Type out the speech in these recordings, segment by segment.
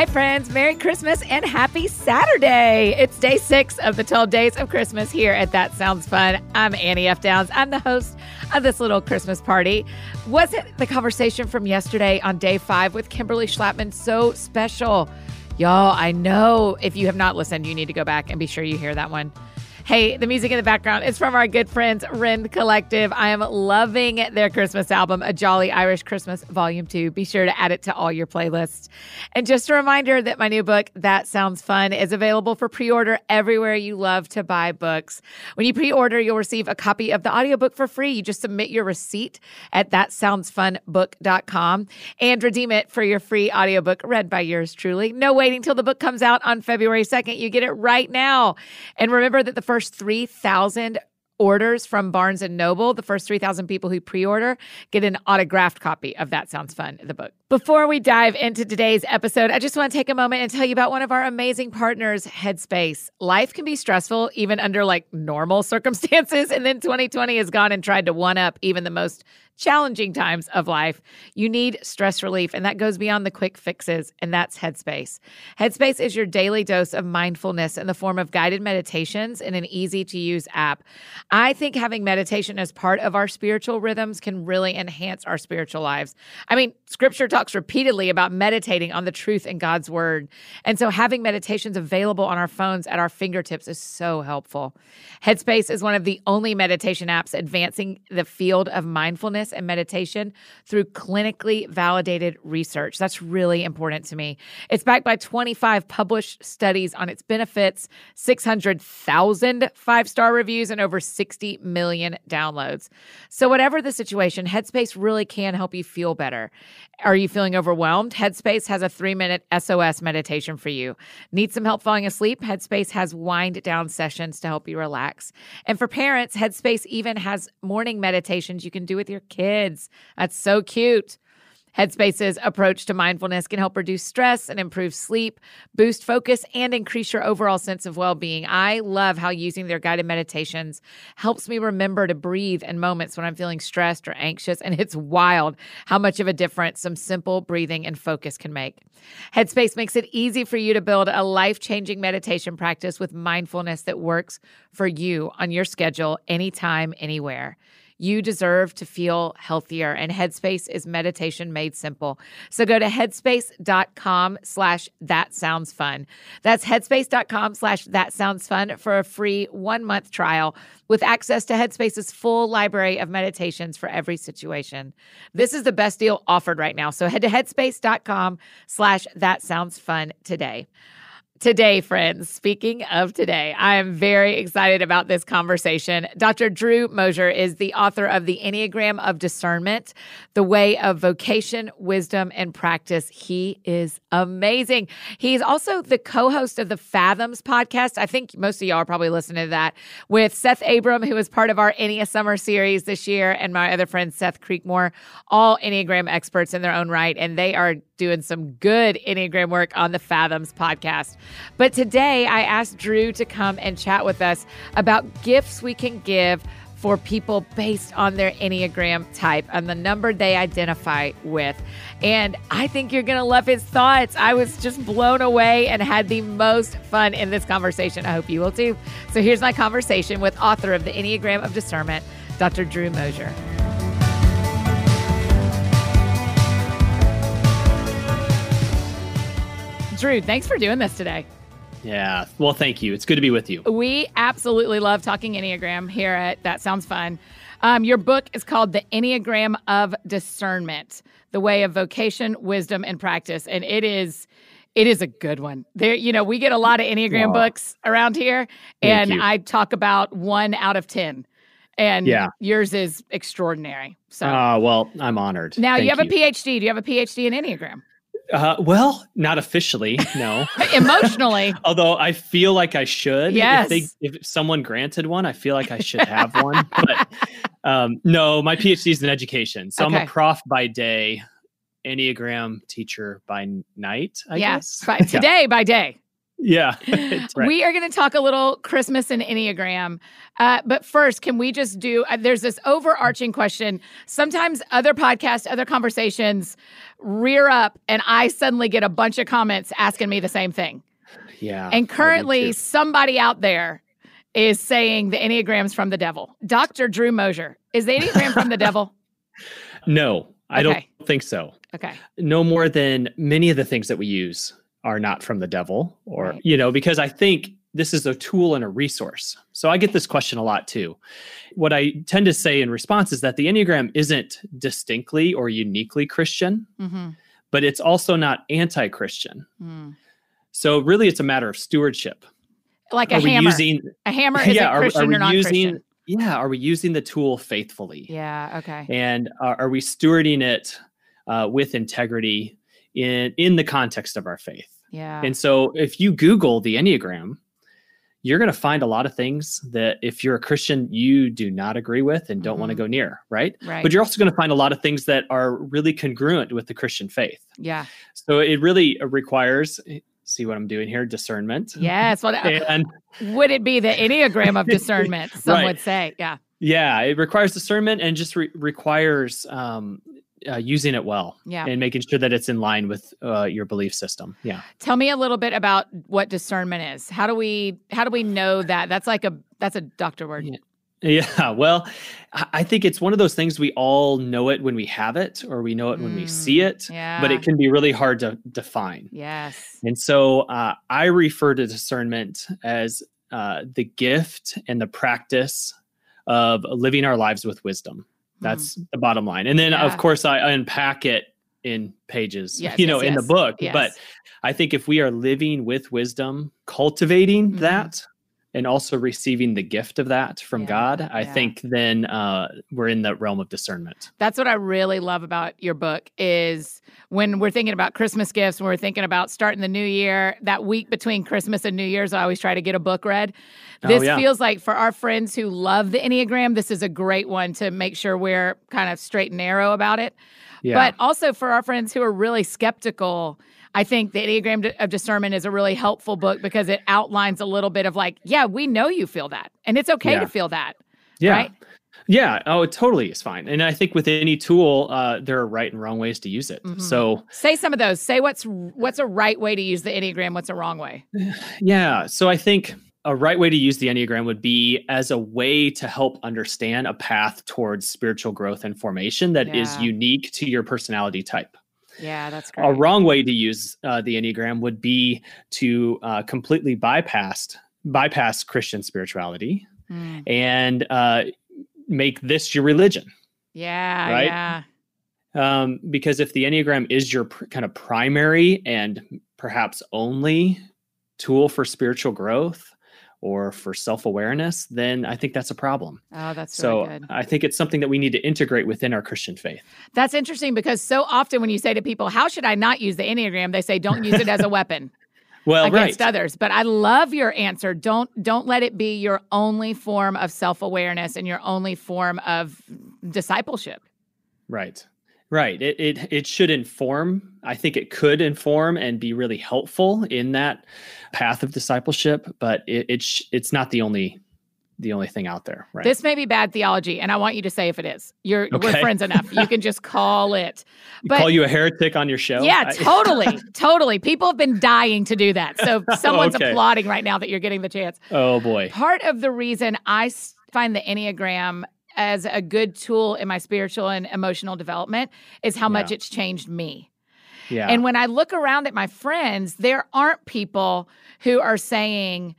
Hi, friends. Merry Christmas and happy Saturday. It's day six of the 12 days of Christmas here at That Sounds Fun. I'm Annie F. Downs. I'm the host of this little Christmas party. Wasn't the conversation from yesterday on day five with Kimberly Schlapman so special? Y'all, I know if you have not listened, you need to go back and be sure you hear that one. Hey, the music in the background is from our good friends Rend Collective. I am loving their Christmas album, A Jolly Irish Christmas Volume 2. Be sure to add it to all your playlists. And just a reminder that my new book, That Sounds Fun, is available for pre-order everywhere you love to buy books. When you pre-order, you'll receive a copy of the audiobook for free. You just submit your receipt at thatsoundsfunbook.com and redeem it for your free audiobook read by yours truly. No waiting till the book comes out on February 2nd. You get it right now. And remember that the first first 3,000 orders from Barnes and Noble, the first 3,000 people who pre-order get an autographed copy of That Sounds Fun, the book. Before we dive into today's episode, I just want to take a moment and tell you about one of our amazing partners, Headspace. Life can be stressful even under like normal circumstances, and then 2020 has gone and tried to one up even the most challenging times of life, you need stress relief, and that goes beyond the quick fixes, and that's Headspace. Headspace is your daily dose of mindfulness in the form of guided meditations in an easy to use app. I think having meditation as part of our spiritual rhythms can really enhance our spiritual lives. I mean, scripture talks repeatedly about meditating on the truth in God's word. And so having meditations available on our phones at our fingertips is so helpful. Headspace is one of the only meditation apps advancing the field of mindfulness and meditation through clinically validated research. That's really important to me. It's backed by 25 published studies on its benefits, 600,000 five star reviews, and over 60 million downloads. So, whatever the situation, Headspace really can help you feel better. Are you feeling overwhelmed? Headspace has a three minute SOS meditation for you. Need some help falling asleep? Headspace has wind down sessions to help you relax. And for parents, Headspace even has morning meditations you can do with your kids. That's so cute. Headspace's approach to mindfulness can help reduce stress and improve sleep, boost focus, and increase your overall sense of well being. I love how using their guided meditations helps me remember to breathe in moments when I'm feeling stressed or anxious. And it's wild how much of a difference some simple breathing and focus can make. Headspace makes it easy for you to build a life changing meditation practice with mindfulness that works for you on your schedule, anytime, anywhere. You deserve to feel healthier, and Headspace is meditation made simple. So go to headspace.com slash that sounds fun. That's headspace.com slash that sounds fun for a free one month trial with access to Headspace's full library of meditations for every situation. This is the best deal offered right now. So head to headspace.com slash that sounds fun today. Today, friends, speaking of today, I am very excited about this conversation. Dr. Drew Moser is the author of The Enneagram of Discernment, The Way of Vocation, Wisdom, and Practice. He is amazing. He's also the co host of the Fathoms podcast. I think most of y'all are probably listening to that with Seth Abram, who is part of our Ennea Summer series this year, and my other friend, Seth Creekmore, all Enneagram experts in their own right. And they are doing some good Enneagram work on the Fathoms podcast. But today I asked Drew to come and chat with us about gifts we can give for people based on their Enneagram type and the number they identify with. And I think you're going to love his thoughts. I was just blown away and had the most fun in this conversation. I hope you will too. So here's my conversation with author of The Enneagram of Discernment, Dr. Drew Moser. Drew, thanks for doing this today. Yeah. Well, thank you. It's good to be with you. We absolutely love talking Enneagram here at That Sounds Fun. Um, your book is called The Enneagram of Discernment, The Way of Vocation, Wisdom, and Practice. And it is it is a good one. There, you know, we get a lot of Enneagram books around here, and I talk about one out of ten. And yeah. yours is extraordinary. So, uh, well, I'm honored. Now Thank you have you. a PhD. Do you have a PhD in Enneagram? Uh, well, not officially, no. Emotionally, although I feel like I should. Yes. If, they, if someone granted one, I feel like I should have one. But um, no, my PhD is in education, so okay. I'm a prof by day, Enneagram teacher by night. I yes, guess. by today yeah. by day. Yeah. Right. We are going to talk a little Christmas and Enneagram. Uh, but first, can we just do uh, there's this overarching question. Sometimes other podcasts, other conversations rear up, and I suddenly get a bunch of comments asking me the same thing. Yeah. And currently, somebody out there is saying the Enneagram's from the devil. Dr. Drew Moser, is the Enneagram from the devil? No, I okay. don't think so. Okay. No more than many of the things that we use are not from the devil or right. you know because i think this is a tool and a resource so i get this question a lot too what i tend to say in response is that the enneagram isn't distinctly or uniquely christian mm-hmm. but it's also not anti-christian mm. so really it's a matter of stewardship like a are hammer using, a hammer is yeah, christian are, are or not using, christian yeah are we using the tool faithfully yeah okay and uh, are we stewarding it uh, with integrity in in the context of our faith. Yeah. And so if you Google the Enneagram, you're going to find a lot of things that if you're a Christian, you do not agree with and don't mm-hmm. want to go near, right? Right. But you're also going to find a lot of things that are really congruent with the Christian faith. Yeah. So it really requires see what I'm doing here discernment. Yes. Well, and would it be the Enneagram of discernment? Some right. would say. Yeah. Yeah. It requires discernment and just re- requires um, uh, using it well yeah. and making sure that it's in line with uh, your belief system yeah tell me a little bit about what discernment is how do we how do we know that that's like a that's a doctor word yeah. Yeah, well, I think it's one of those things we all know it when we have it or we know it mm, when we see mm, it, yeah. but it can be really hard to define. Yes. And so uh, I refer to discernment as uh, the gift and the practice of living our lives with wisdom. That's mm. the bottom line. And then, yeah. of course, I unpack it in pages, yes, you know, yes, in yes. the book. But I think if we are living with wisdom, cultivating mm. that, and also receiving the gift of that from yeah, God, I yeah. think then uh, we're in the realm of discernment. That's what I really love about your book is when we're thinking about Christmas gifts, when we're thinking about starting the new year, that week between Christmas and New Year's, I always try to get a book read. Oh, this oh, yeah. feels like for our friends who love the Enneagram, this is a great one to make sure we're kind of straight and narrow about it. But also for our friends who are really skeptical I think the Enneagram of Discernment is a really helpful book because it outlines a little bit of like, yeah, we know you feel that, and it's okay yeah. to feel that. Yeah. Right? Yeah. Oh, it totally is fine. And I think with any tool, uh, there are right and wrong ways to use it. Mm-hmm. So say some of those. Say what's what's a right way to use the Enneagram. What's a wrong way? Yeah. So I think a right way to use the Enneagram would be as a way to help understand a path towards spiritual growth and formation that yeah. is unique to your personality type. Yeah, that's great. A wrong way to use uh, the Enneagram would be to uh, completely bypass bypass Christian spirituality mm. and uh, make this your religion. Yeah, right? yeah. Um, because if the Enneagram is your pr- kind of primary and perhaps only tool for spiritual growth, or for self awareness, then I think that's a problem. Oh, that's so. Really I think it's something that we need to integrate within our Christian faith. That's interesting because so often when you say to people, "How should I not use the enneagram?" they say, "Don't use it as a weapon." well, against right. others. But I love your answer. Don't don't let it be your only form of self awareness and your only form of discipleship. Right. Right. It, it it should inform. I think it could inform and be really helpful in that path of discipleship, but it, it's it's not the only the only thing out there. Right. This may be bad theology, and I want you to say if it is. You're okay. we're friends enough. You can just call it. But, call you a heretic on your show. Yeah, totally, totally. People have been dying to do that. So someone's okay. applauding right now that you're getting the chance. Oh boy. Part of the reason I find the Enneagram as a good tool in my spiritual and emotional development is how yeah. much it's changed me. Yeah. And when I look around at my friends, there aren't people who are saying,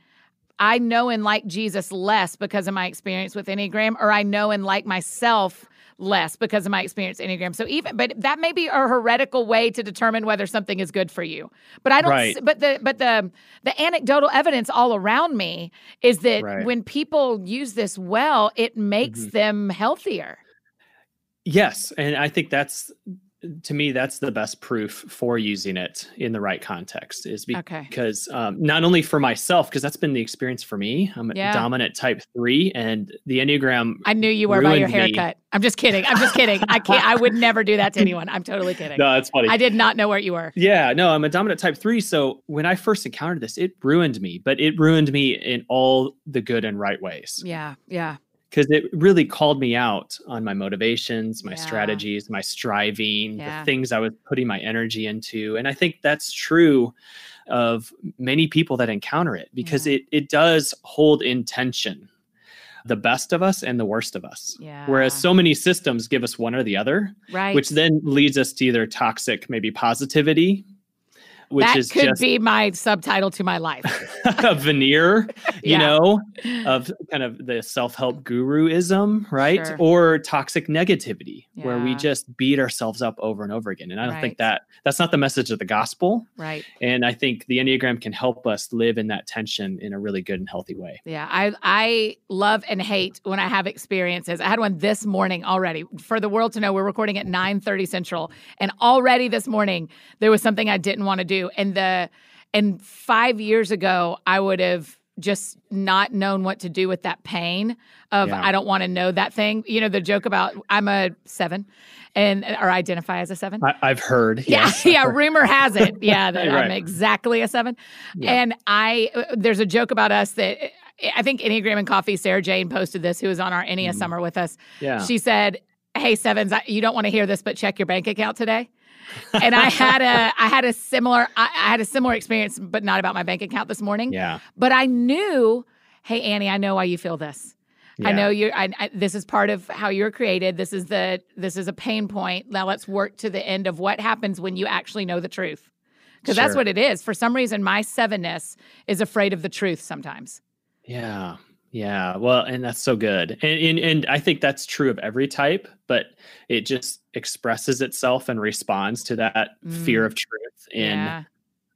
I know and like Jesus less because of my experience with Enneagram, or I know and like myself less because of my experience enneagram so even but that may be a heretical way to determine whether something is good for you but i don't right. but the but the the anecdotal evidence all around me is that right. when people use this well it makes mm-hmm. them healthier yes and i think that's to me, that's the best proof for using it in the right context is be- Okay. because um, not only for myself, because that's been the experience for me. I'm a Yeah. dominant type three, and the Enneagram. I knew you were by your ruined me. haircut. I'm just kidding. I'm just kidding. I can't. I would never do that to anyone. I'm totally kidding. No, that's funny. I did not know where you were. Yeah, no, I'm a dominant type three. So when I first encountered this, it ruined me, but it ruined me in all the good and right ways Yeah. Yeah. Because it really called me out on my motivations, my Yeah. strategies, my striving, Yeah. the things I was putting my energy into. And I think that's true of many people that encounter it because Yeah. it it does hold intention the best of us and the worst of us. Yeah. Whereas so many systems give us one or the other right. which then leads us to either toxic, maybe positivity, which that is could just be my subtitle to my life. a veneer, you Yeah. know, of kind of the self help guruism, right? Sure. Or toxic negativity, where we just beat ourselves up over and over again. And I don't Right. think that that's not the message of the gospel. right. And I think the Enneagram can help us live in that tension in a really good and healthy way. Yeah, I I love and hate when I have experiences. I had one this morning already. For the world to know, we're recording at 9:30 Central, and already this morning there was something I didn't want to do. And the and 5 years ago, I would have just not known what to do with that pain of Yeah. I don't want to know that thing. You know, the joke about I'm a 7 and or identify as a 7. I, I've heard. Yeah, yes. yeah. Rumor has it, yeah, that I'm exactly a seven. Yeah. And I, there's a joke about us that I think Enneagram and Coffee. Sarah Jane posted this, who was on our Ennea Mhm. summer with us. Yeah. She said, "Hey sevens, I, you don't want to hear this, but check your bank account today." And I had a, I had a similar, I, I had a similar experience, but not about my bank account this morning. yeah. But I knew, hey Annie, I know why you feel this. I know you're. I, I, this is part of how you're created. This is the. This is a pain point. Now let's work to the end of what happens when you actually know the truth, because that's what it is. For some reason, my sevenness is afraid of the truth sometimes. Yeah. Yeah. Well, and that's so good. And, and and I think that's true of every type, but it just expresses itself and responds to that fear Mm. of truth in yeah.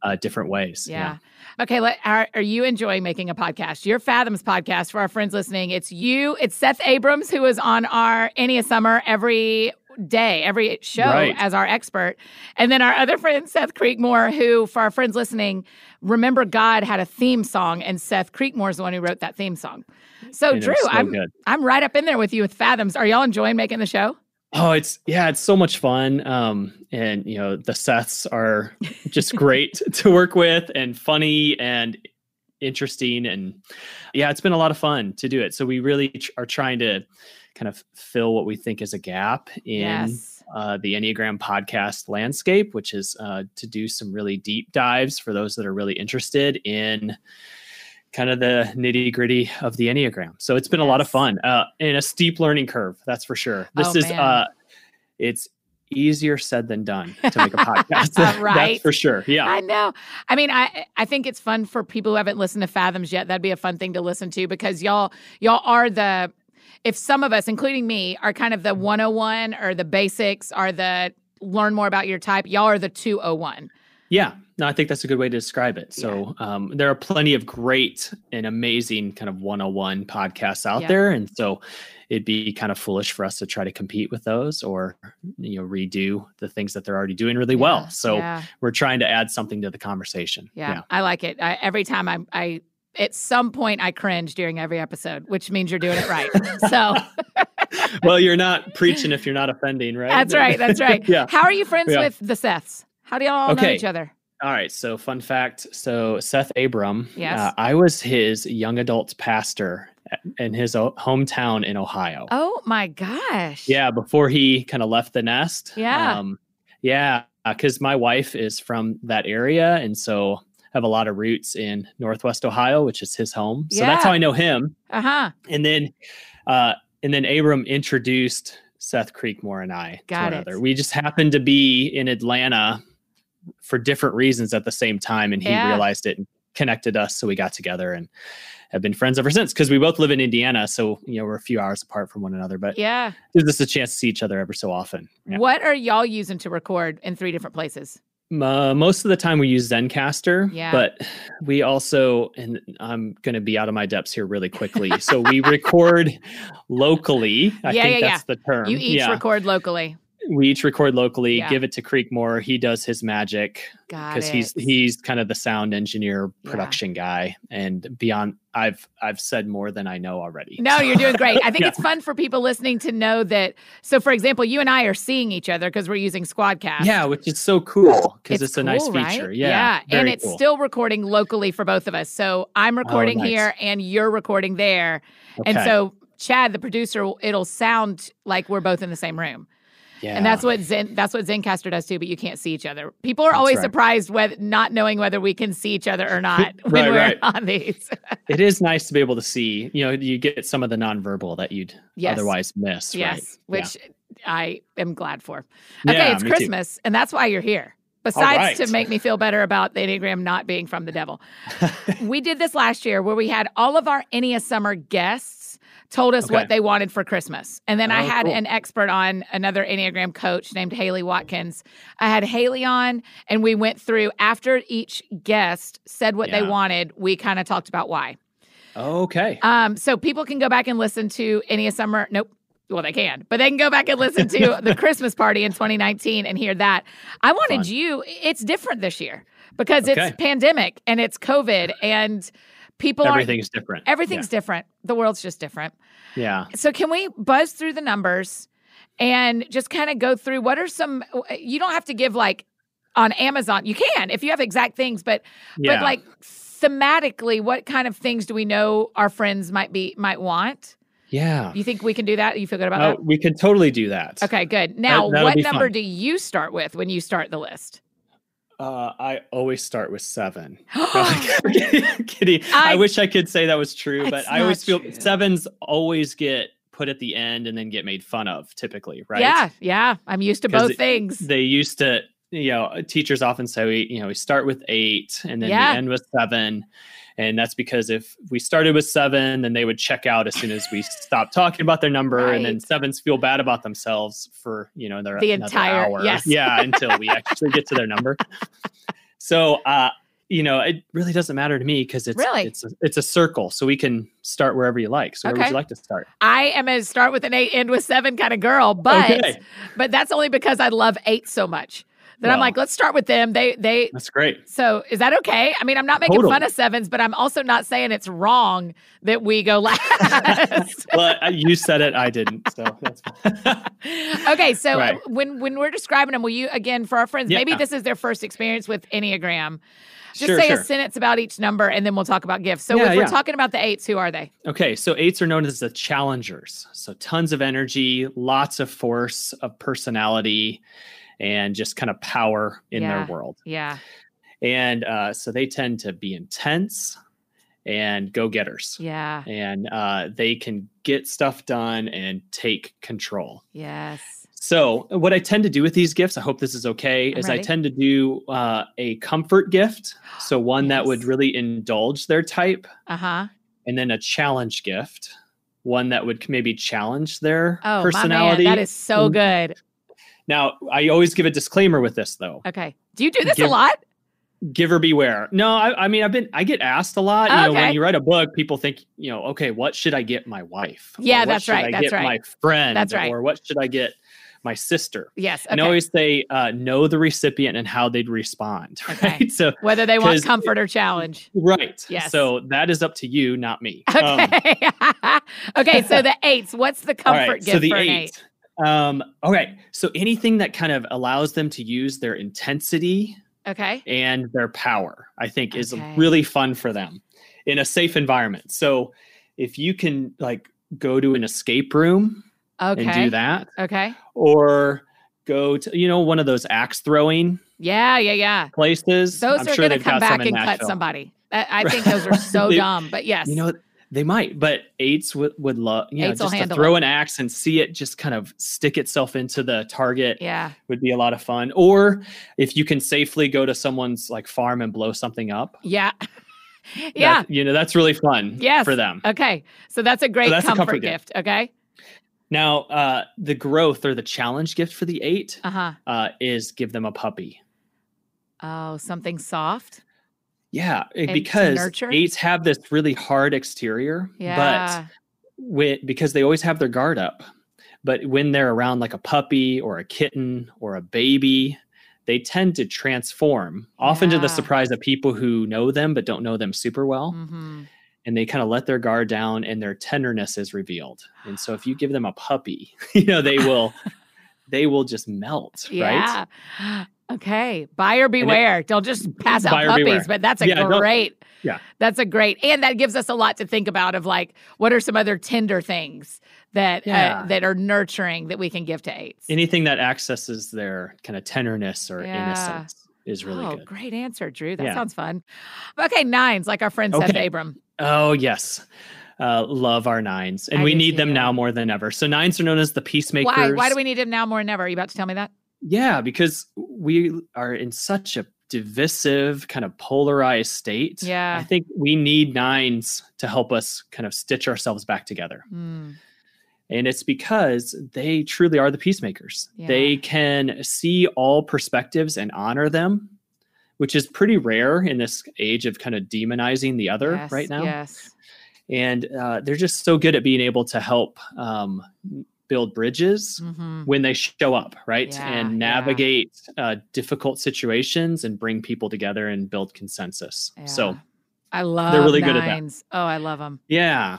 uh, different ways. Yeah. Okay. Let, are, are you enjoying making a podcast? Your Fathoms podcast for our friends listening. It's you. It's Seth Abrams who is on our Ennea Summer every day, every show Right. as our expert, and then our other friend Seth Creekmore, who for our friends listening, remember God had a theme song, and Seth Creekmore is the one who wrote that theme song. So And Drew, so I'm good. I'm right up in there with you with Fathoms. Are y'all enjoying making the show? Oh, it's yeah, it's so much fun. Um, and you know, the Seths are just great to work with and funny and interesting. And yeah, it's been a lot of fun to do it. So we really tr- are trying to kind of fill what we think is a gap in yes. uh, the Enneagram podcast landscape, which is uh, to do some really deep dives for those that are really interested in kind of the nitty gritty of the Enneagram. So it's been a lot of fun uh, and a steep learning curve, that's for sure. This Oh, is, man. uh, it's easier said than done to make a podcast. Right. That's for sure. Yeah. I know. I mean, I I think it's fun for people who haven't listened to Fathoms yet. That'd be a fun thing to listen to because y'all y'all are the if some of us, including me, are kind of the 101 or the basics are the learn more about your type, y'all are the 201. Yeah, no, I think that's a good way to describe it. So um, there are plenty of great and amazing kind of 101 podcasts out Yeah. there. And so it'd be kind of foolish for us to try to compete with those or, you know, redo the things that they're already doing really Yeah, well. So yeah, we're trying to add something to the conversation. yeah, I like it. I, every time I I at some point I cringe during every episode, which means you're doing it right. so well, you're not preaching if you're not offending, right? that's right. That's right. yeah. How are you friends Yeah. with the Seths? How do y'all know each other? All right. So, fun fact. So, Seth Abram, Yes. uh, I was his young adult pastor in his o- hometown in Ohio. Oh my gosh. Yeah, before he kind of left the nest. Yeah. Um, yeah, because my wife is from that area, and so have a lot of roots in Northwest Ohio, which is his home. So that's how I know him. Uh huh. And then, uh, and then Abram introduced Seth Creekmore and I Got to one another. We just happened to be in Atlanta for different reasons at the same time, and he Yeah. realized it and connected us, so we got together and have been friends ever since. Because we both live in Indiana, so you know we're a few hours apart from one another, but Yeah. gives us a chance to see each other ever so often. Yeah. What are y'all using to record in three different places? Uh, most of the time we use Zencastr, Yeah. but we also, and I'm going to be out of my depths here really quickly. so we record locally. I Yeah, think yeah, that's the term. You each record locally. We each record locally, Yeah. give it to Creekmore. He does his magic because he's he's kind of the sound engineer, Yeah. production guy, and beyond. I've I've said more than I know already. No, you're doing great. I think Yeah. it's fun for people listening to know that. So, for example, you and I are seeing each other because we're using Squadcast. Yeah, which is so cool because it's, a nice cool, right? feature. Yeah, and it's cool. Oh, still recording locally for both of us. So I'm oh, recording nice. here and you're recording there, and so Chad, the producer, it'll sound like we're both in the same room. Yeah. And that's what Zen that's what Zencastr does too, but you can't see each other. People are That's always right. surprised with not knowing whether we can see each other or not when Right, we're right. on these. it is nice to be able to see. You know, you get some of the nonverbal that you'd Yes. otherwise miss. right? yes, Yeah. which I am glad for. Okay, Yeah, it's me too. Christmas, and that's why you're here. Besides to make me feel better about the Enneagram not being from the devil. we did this last year where we had all of our Ennea Summer guests told us Okay. what they wanted for Christmas. And then I Oh, had cool. an expert on, another Enneagram coach named Haley Watkins. I had Haley on, and we went through after each guest said what they wanted, we kind of talked about why. Okay. Um, so people can go back and listen to Ennea Summer. Nope. Well, they can, but they can go back and listen to the Christmas party in 2019 and hear that. I wanted Fun. you. It's different this year because Okay. it's pandemic and it's COVID and people. Everything's different. Everything's different. The world's just different. Yeah. So can we buzz through the numbers and just kind of go through what are some? You don't have to give like on Amazon. You can if you have exact things, but Yeah. but like thematically, what kind of things do we know our friends might be might want? yeah. You think we can do that? You feel good about Oh, we can totally do that. that? Okay, good. Now, that'll what number fun. do you start with when you start the list? Uh, I always start with seven. No, I'm kidding. I'm kidding. I- I, wish I could say that was true, but I always feel true. sevens always get put at the end and then get made fun of, typically, right? Yeah, yeah. I'm used to both it- things. They used to, you know, teachers often say, we, you know, we start with eight and then Yeah. we end with seven. And that's because if we started with seven, then they would check out as soon as we stopped talking about their number. And then sevens feel bad about themselves for, you know, their The entire- hour. yes. Yeah, until we actually get to their number. So, uh, you know, it really doesn't matter to me because it's Really? it's a, it's a circle, so we can start wherever you like. So, where would you like to start? I am a start with an eight, end with seven kind of girl, but Okay. but that's only because I love eight so much that I'm like, let's start with them. They they. That's great. So is that okay? I mean, I'm not making Totally. fun of sevens, but I'm also not saying it's wrong that we go last. Well, you said it, I didn't. So that's okay, so Right. when when we're describing them, will you again for our friends? Maybe this is their first experience with Enneagram. Just Sure, say a sentence about each number, and then we'll talk about gifts. So Yeah, if we're yeah. talking about the eights, who are they? Okay, so eights are known as the challengers. So tons of energy, lots of force, of personality, and just kind of power in Yeah. their world. Yeah, And uh, so they tend to be intense and go getters. yeah, And uh, they can get stuff done and take control. yes. So, what I tend to do with these gifts, I hope this is okay, I'm is ready. I tend to do uh, a comfort gift. So, one that would really indulge their type, Uh huh. and then a challenge gift, one that would maybe challenge their Oh, personality. my man, that is so Mm. good. Now, I always give a disclaimer with this though Okay, do you do this a lot? Give- giver beware. No, I, I mean, I've been, I get asked a lot. You know, Okay. when you write a book, people think, you know, okay, what should I get my wife? Yeah, what that's should right, I that's get right. my friend? That's right. Or what should I get my sister? Yes. and I always say uh, know the recipient and how they'd respond Okay. right so Whether they want comfort or challenge. right Yes. so that is up to you not me Um, Okay. okay. So the eights. What's the comfort right gift so the for an eight eight? Um okay so anything that kind of allows them to use their intensity Okay. and their power i think is Okay. really fun for them in a safe environment so if you can like go to an escape room Okay. and do that Okay. or go to you know one of those axe throwing Yeah. Yeah. Yeah. places Those I'm are sure going to come back and cut somebody. I, I think those are so They- dumb. But yes. You know, they might, but eights would, would love, you know, Eights just to throw it. an axe and see it just kind of stick itself into the target yeah. would be a lot of fun. Or if you can safely go to someone's like farm and blow something up. Yeah. yeah. that- you know, that's really fun Yes. for them. Okay. So that's a great that's a comfort, comfort gift. gift. Okay. Now, uh, the growth or the challenge gift for the eight Uh huh. uh, is give them a puppy. Oh, something soft. Yeah, eh, because eights have this really hard exterior, Yeah. but with because they always have their guard up But when they're around like a puppy or a kitten or a baby, they tend to transform, often to the surprise of people who know them but don't know them super well. hmm And they kind of let their guard down and their tenderness is revealed. And so if you give them a puppy, you know, they will they will just melt, right? Okay. Buyer beware. Don't just pass out puppies, beware. but that's a Yeah, great. Yeah. That's a great, and that gives us a lot to think about. Of like, what are some other tender things that Yeah. uh, that are nurturing that we can give to eights? Anything that accesses their kind of tenderness or Yeah. innocence is really oh, good. great answer, Drew. That sounds fun. Okay, nines, like our friend Seth Abram. Oh, yes. Uh, love our nines. And I we need them now more than ever. So nines are known as the peacemakers. Why? Why do we need him now more than ever? Are you about to tell me that? Yeah, because we are in such a divisive, kind of polarized state. Yeah. I think we need nines to help us kind of stitch ourselves back together. Hmm. And it's because they truly are the peacemakers. Yeah. They can see all perspectives and honor them, which is pretty rare in this age of kind of demonizing the other Yes, right now. Yes. And uh, they're just so good at being able to help um, build bridges hmm when they show up, right? Yeah, and yeah. navigate uh, difficult situations and bring people together and build consensus. So, I love they're really good at that. Oh, I love them. yeah.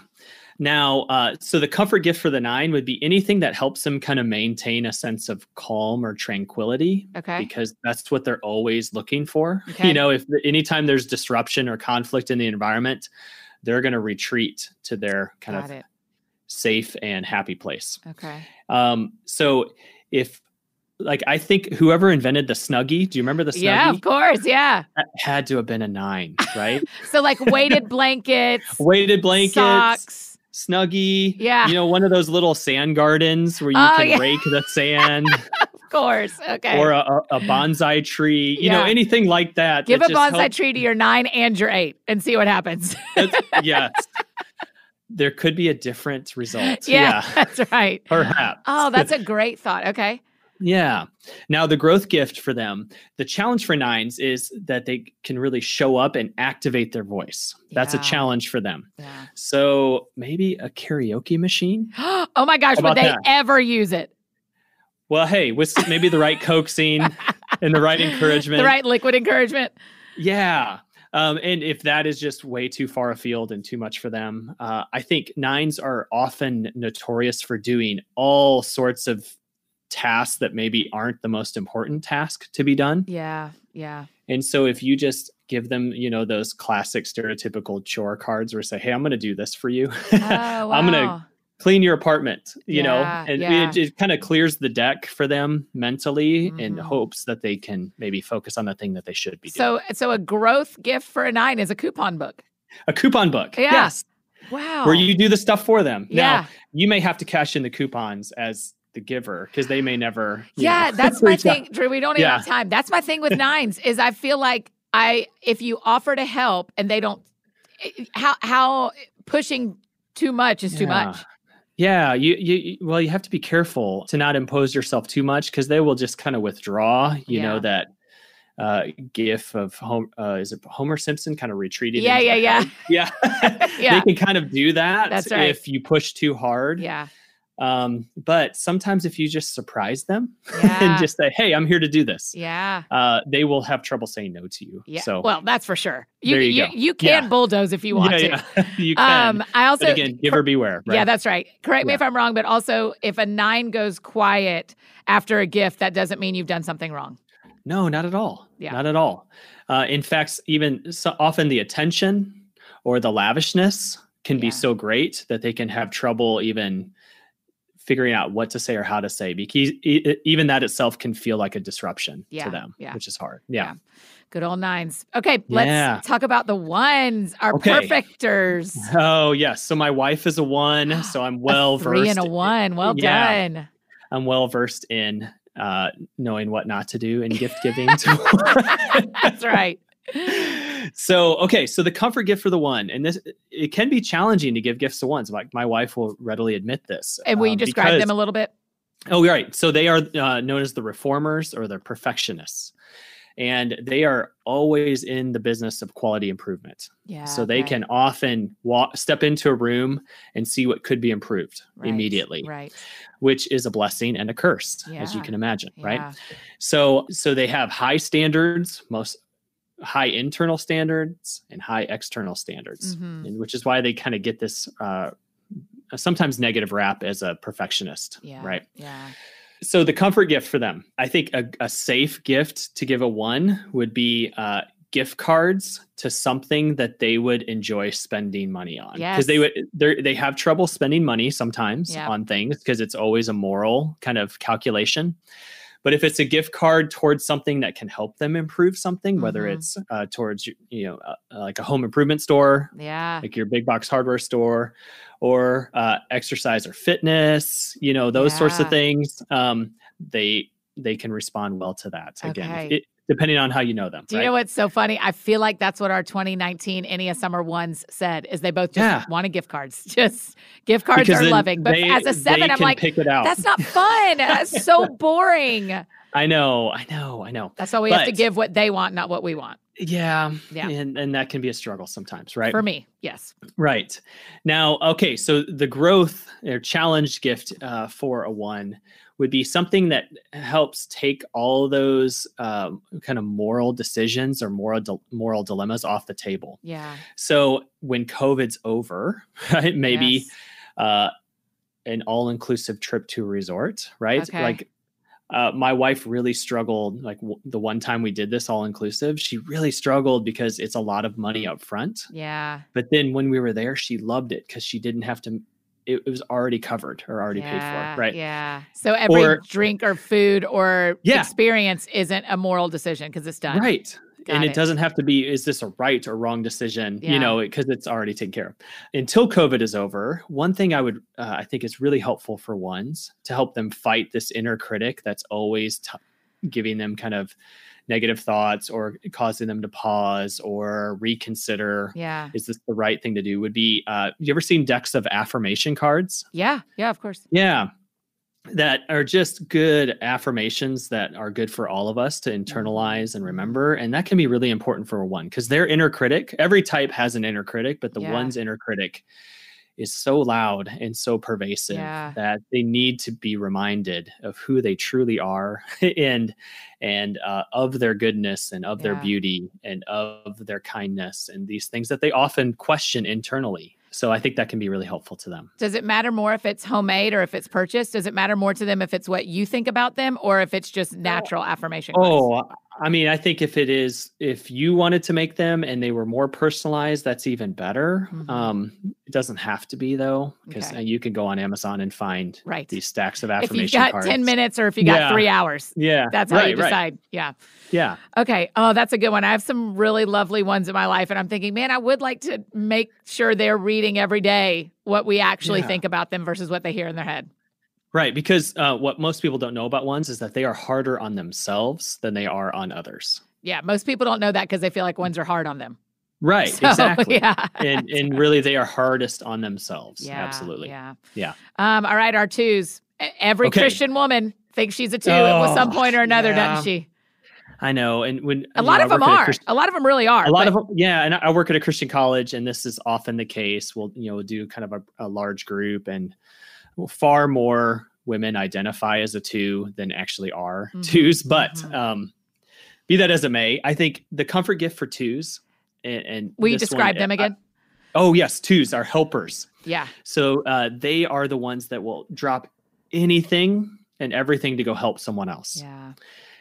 Now, uh, so the comfort gift for the nine would be anything that helps them kind of maintain a sense of calm or tranquility. Okay. Because that's what they're always looking for. Okay. You know, if anytime there's disruption or conflict in the environment, they're going to retreat to their kind Got of it. Safe and happy place. Okay. Um, so if like I think whoever invented the snuggie, do you remember the snuggie? Yeah, of course. Yeah. That had to have been a nine, right? So like weighted blankets, Weighted blankets, socks. snuggie. Yeah. You know, one of those little sand gardens where you Oh, can yeah. rake the sand Of course. Okay. or a, a, bonsai tree, you know, anything like that. Give that a bonsai helps- tree to your nine and your eight and see what happens. yes. There could be a different result. yeah, that's right. Perhaps. Oh, that's a great thought. Okay. Yeah. Now, the growth gift for them, the challenge for nines is that they can really show up and activate their voice. That's a challenge for them. Yeah. So maybe a karaoke machine? oh my gosh, would they that? ever use it? Well, hey, with maybe the right coaxing and the right encouragement. The right liquid encouragement. Yeah. Um, and if that is just way too far afield and too much for them, uh, I think nines are often notorious for doing all sorts of tasks that maybe aren't the most important task to be done. Yeah. Yeah. And so if you just give them, you know, those classic stereotypical chore cards where say, Hey, I'm going to do this for you. Oh, wow. I'm going to clean your apartment, Yeah, you know, and yeah. it, it kind of clears the deck for them mentally in Mhm. hopes that they can maybe focus on the thing that they should be doing. So, so a growth gift for a nine is a coupon book. A coupon book. Yeah. Yes. Wow. Where you do the stuff for them. Yeah. Now, you may have to cash in the coupons as the giver because they may never. Yeah, know, that's my reach out. thing, Drew. We don't even Yeah. have time. That's my thing with nines is I feel like I if you offer to help and they don't how how pushing too much is too much. Yeah, you, you well, you have to be careful to not impose yourself too much because they will just kind of withdraw. You Yeah. know that uh, gif of Home uh, is it Homer Simpson kind of retreating? Yeah, yeah, yeah, yeah. Yeah. They can kind of do that That's right. if you push too hard. Yeah. Um, but sometimes if you just surprise them Yeah. and just say, "Hey, I'm here to do this," Yeah. uh, they will have trouble saying no to you. Yeah. So well, that's for sure. You There you you, go. you can Yeah. bulldoze if you want to. yeah, yeah. you can. Um I also but again, giver beware. Right? Yeah, that's right. Correct me if I'm wrong, but also if a nine goes quiet after a gift, that doesn't mean you've done something wrong. No, not at all. Yeah. Not at all. Uh, in fact, even so often the attention or the lavishness can be so great that they can have trouble even figuring out what to say or how to say because even that itself can feel like a disruption Yeah, to them, yeah. which is hard. Yeah. Good old nines. Okay, let's Yeah. talk about the ones, our Okay. perfecters. Oh, yes. So my wife is a one, so I'm well a three versed. and a one. Well Yeah. done. I'm well versed in uh, knowing what not to do in gift giving. That's right. so okay so the comfort gift for the one and this it can be challenging to give gifts to ones like my wife will readily admit this And will you um, describe them a little bit? oh right so they are uh, known as the reformers or the perfectionists and they are always in the business of quality improvement. Yeah. so they okay. can often walk, step into a room and see what could be improved Right, immediately, Right. which is a blessing and a curse, as you can imagine, right? So so they have high standards, most high internal standards and high external standards, Mhm. and which is why they kind of get this uh, sometimes negative rap as a perfectionist, Yeah. right? Yeah. So the comfort gift for them, I think a, a safe gift to give a one would be uh, gift cards to something that they would enjoy spending money on because they would they they have trouble spending money sometimes Yeah. on things because it's always a moral kind of calculation. But if it's a gift card towards something that can help them improve something, whether Mhm. it's uh, towards you know uh, like a home improvement store, Yeah. like your big box hardware store or uh, exercise or fitness you know those sorts of things um, they they can respond well to that again Okay. it, depending on how you know them Do you know what's so funny? I feel like that's what our 2019 Ennea Summer Ones said is they both just Yeah. wanted gift cards. Just gift cards Because are loving. But they- as a seven, I'm like, pick it out that's not fun. That's so boring. i know i know i know That's why we have to give what they want, not what we want. yeah Yeah. and, and that can be a struggle sometimes right For me, yes. Right. Now, okay, so the growth or challenge gift uh, for a one would be something that helps take all those um, kind of moral decisions or moral dil- moral dilemmas off the table. Yeah. So when COVID's over, right, maybe Yes. uh, an all inclusive trip to a resort, right? Okay. Like uh, my wife really struggled. Like w- the one time we did this all inclusive, she really struggled because it's a lot of money up front. Yeah. But then when we were there, she loved it because she didn't have to. It, it was already covered or already paid for, right? Yeah. So every Or- drink or food or Yeah. experience isn't a moral decision because it's done. Right. Got and it. it. doesn't have to be is this a right or wrong decision Yeah. you know because it's already taken care of until covid is over one thing i would uh, i think is really helpful for ones to help them fight this inner critic that's always t- giving them kind of negative thoughts or causing them to pause or reconsider Yeah. is this the right thing to do would be uh you ever seen decks of affirmation cards Yeah. Yeah. Of course. Yeah. That are just good affirmations that are good for all of us to internalize and remember. And that can be really important for one because their inner critic, every type has an inner critic, but the Yeah. one's inner critic is so loud and so pervasive Yeah. that they need to be reminded of who they truly are and and uh, of their goodness and of their beauty and of their kindness and these things that they often question internally. So I think that can be really helpful to them. Does it matter more if it's homemade or if it's purchased? Does it matter more to them if it's what you think about them or if it's just natural affirmation? cards? Oh, I mean, I think if it is, if you wanted to make them and they were more personalized, that's even better. Mhm. Um, it doesn't have to be though, because Okay. you can go on Amazon and find right. these stacks of affirmation If you've got cards. 10 minutes or if you got Yeah. three hours. Yeah, That's how you right, right. decide. Yeah. Yeah, Okay. Oh, that's a good one. I have some really lovely ones in my life. And I'm thinking, man, I would like to make sure they're reading every day what we actually Yeah. think about them versus what they hear in their head. Right. Because uh, what most people don't know about ones is that they are harder on themselves than they are on others. Yeah. Most people don't know that because they feel like ones are hard on them. Right. So, exactly. Yeah. And and really, they are hardest on themselves. Yeah, Absolutely. Yeah. Yeah. Um, all right, our twos. Every Okay. Christian woman thinks she's a two at some Oh, point or another, yeah. doesn't she? I know. And when A lot know, of them at a are. A lot of them really are. a lot but- of them yeah and i work at a christian college and this is often the case we'll you know we'll do kind of a, a large group and far more women identify as a two than actually are Mhm, twos but mhm. um be that as it may i think the comfort gift for twos and, and Will you this one, describe them uh, again? oh yes twos are helpers yeah. so uh, they are the ones that will drop anything and everything to go help someone else Yeah.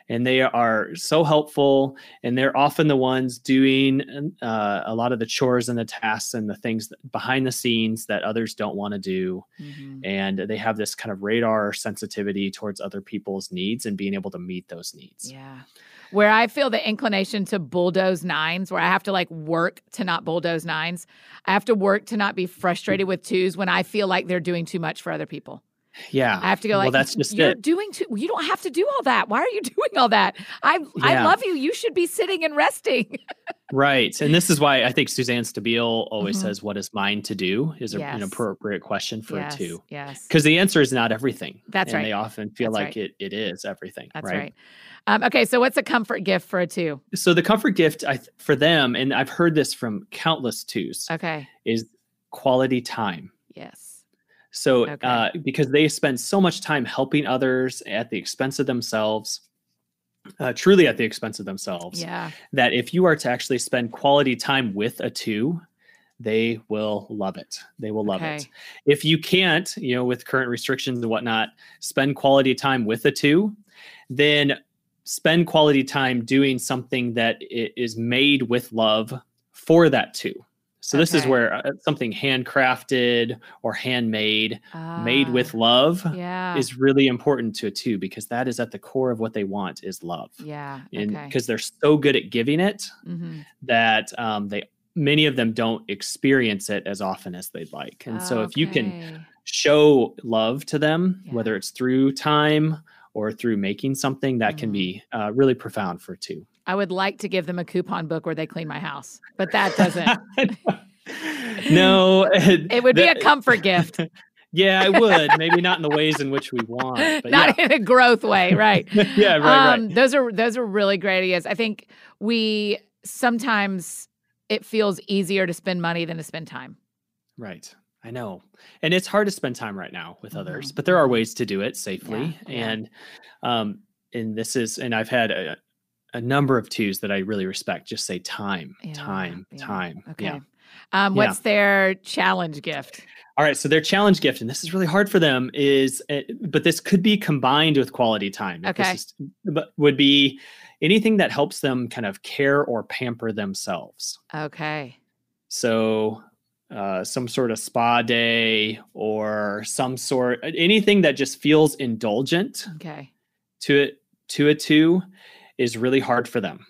And they are so helpful and they're often the ones doing uh, a lot of the chores and the tasks and the things behind the scenes that others don't want to do Mhm. and they have this kind of radar sensitivity towards other people's needs and being able to meet those needs Yeah. Where I feel the inclination to bulldoze nines, where I have to like work to not bulldoze nines. I have to work to not be frustrated with twos when I feel like they're doing too much for other people. Yeah I have to go like, well that's just you're it doing too. You don't have to do all that. Why are you doing all that? I I love you. You should be sitting and resting. right. And this is why I think Suzanne Stabile always Mhm. says, What is mine to do? is a, an appropriate question for yes, a two. Yes. Because the answer is not everything. That's and right. They often feel That's like it, it is everything. That's right. Um, okay, so what's a comfort gift for a two? So the comfort gift I, for them, and I've heard this from countless twos, Okay. is quality time. Yes. So, Okay. uh, because they spend so much time helping others at the expense of themselves, uh, truly at the expense of themselves, Yeah. that if you are to actually spend quality time with a two, they will love it. They will love it. If you can't, you know, with current restrictions and whatnot, spend quality time with a two, then spend quality time doing something that is made with love for that two. So this is where uh, something handcrafted or handmade, made Ah, with love, Yeah. is really important to a two because that is at the core of what they want is love. yeah. And Okay. because they're so good at giving it Mhm. that um, they many of them don't experience it as often as they'd like. And so if you can show love to them, Yeah. whether it's through time or through making something, that can Mhm. be uh, really profound for two. I would like to give them a coupon book where they clean my house, but that doesn't. no, It would be a comfort gift, Yeah, I would. Maybe not in the ways in which we want, but not in a growth way, right? yeah, yeah, right, um, right. Those are those are really great ideas. I think we sometimes it feels easier to spend money than to spend time. Right. I know. And it's hard to spend time right now with others, Mhm, but there are ways to do it safely. Yeah, yeah. And um and this is and I've had a, a number of twos that I really respect just say time, Yeah, time, yeah. time. Okay. Yeah. Um, what's their challenge gift? All right, so their challenge gift and this is really hard for them is uh, but this could be combined with quality time. Okay. is- but would be anything that helps them kind of care or pamper themselves. Okay. So, uh, some sort of spa day or some sort anything that just feels indulgent Okay. to it to a two is really hard for them,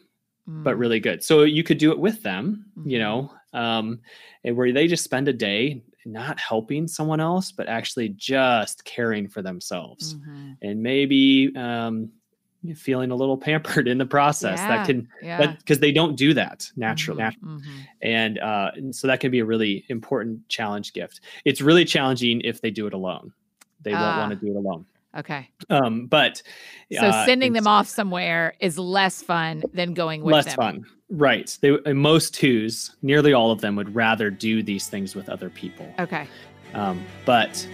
but Mm, really good. So you could do it with them, you Mhm. know, um, and where they just spend a day not helping someone else, but actually just caring for themselves mhm. and maybe um, feeling a little pampered in the process. Yeah, That can Yeah. because they don't do that naturally Mhm, mhm. and uh, and so that can be a really important challenge gift. It's really challenging if they do it alone. They won't want Ah. to do it alone. Okay. Um, but So uh, sending them off somewhere is less fun than going with less them. fun, right? They most twos, nearly all of them, would rather do these things with other people. Okay. Um, but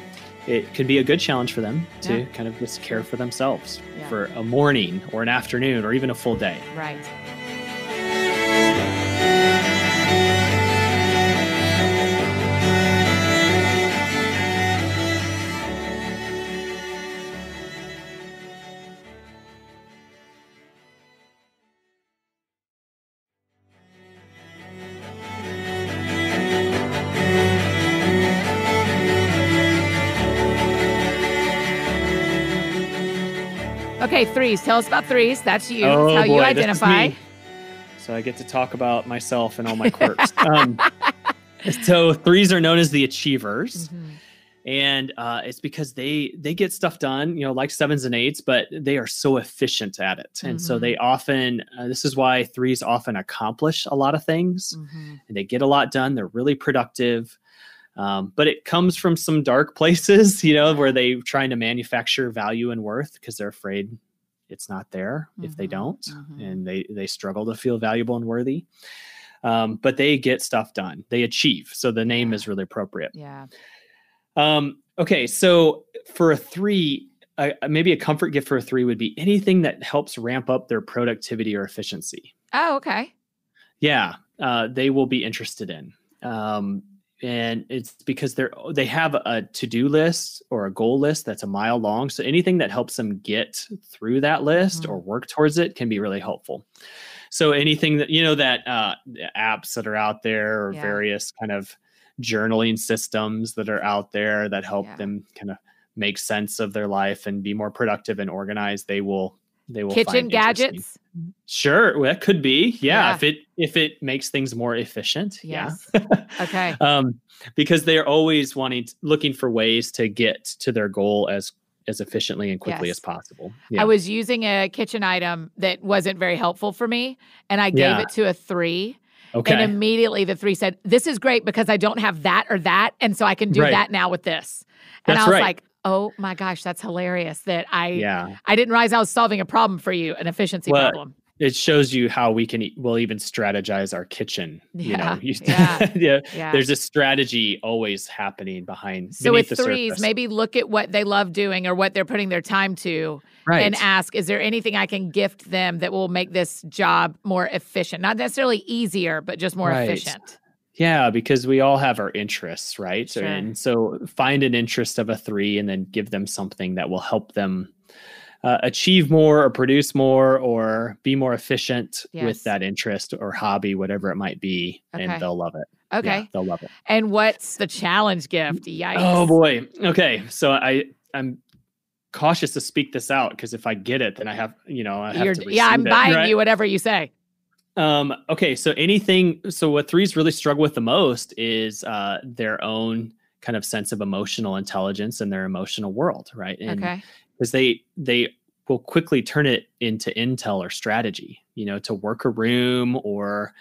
it could be a good challenge for them to Yeah. kind of just care for themselves Yeah. for a morning or an afternoon or even a full day. Right. Threes. Tell us about threes. That's you. That's how you Oh, boy, is identify. So I get to talk about myself and all my quirks. um, so threes are known as the achievers, Mhm. and uh, it's because they they get stuff done, you know, like sevens and eights, but they are so efficient at it, and so Mhm. they often. Uh, this is why threes often accomplish a lot of things, Mhm. and they get a lot done. They're really productive. Um, but it comes from some dark places, you know, where they trying to manufacture value and worth because they're afraid it's not there if they Mhm, don't, mhm. and they they struggle to feel valuable and worthy. Um, but they get stuff done. They achieve. So the name Yeah. is really appropriate. Yeah. Um, okay, so for a three, uh, maybe a comfort gift for a three would be anything that helps ramp up their productivity or efficiency. Oh, okay. Yeah, uh, they will be interested in. Um, and it's because they're they have a to-do list or a goal list that's a mile long. So anything that helps them get through that list Mhm. or work towards it can be really helpful. So anything that you know that uh, apps that are out there or Yeah. various kind of journaling systems that are out there that help Yeah. them kind of make sense of their life and be more productive and organized, they will they will Kitchen gadgets. Sure, well, that could be. Yeah, Yeah. if it if it makes things more efficient. Yes. Yeah. Okay. um, because they're always wanting looking for ways to get to their goal as as efficiently and quickly Yes. as possible. I was using a kitchen item that wasn't very helpful for me, and I gave Yeah. it to a three. Okay. And immediately the three said, This is great because I don't have that or that. And so I can do Right. that now with this. And That's I was right. like, Oh my gosh, that's hilarious that I yeah. I didn't realize I was solving a problem for you, an efficiency Well, problem. It shows you how we can, we'll even strategize our kitchen. You know, Yeah, yeah, yeah. Yeah. There's a strategy always happening behind. so with threes, surface. maybe look at what they love doing or what they're putting their time to right. and ask, is there anything I can gift them that will make this job more efficient? Not necessarily easier, but just more Right. efficient. Yeah, because we all have our interests, right? Sure. And so find an interest of a three and then give them something that will help them uh, achieve more or produce more or be more efficient Yes. with that interest or hobby, whatever it might be. Okay. And they'll love it. Okay. Yeah, they'll love it. And what's the challenge gift? Yikes. Oh boy. Okay. So I I'm cautious to speak this out because if I get it, then I have, you know, I have You're, to yeah, I'm it, buying right? you whatever you say. Um, okay, so anything so what threes really struggle with the most is uh their own kind of sense of emotional intelligence and their emotional world, right? And okay. because they they will quickly turn it into intel or strategy, you know, to work a room or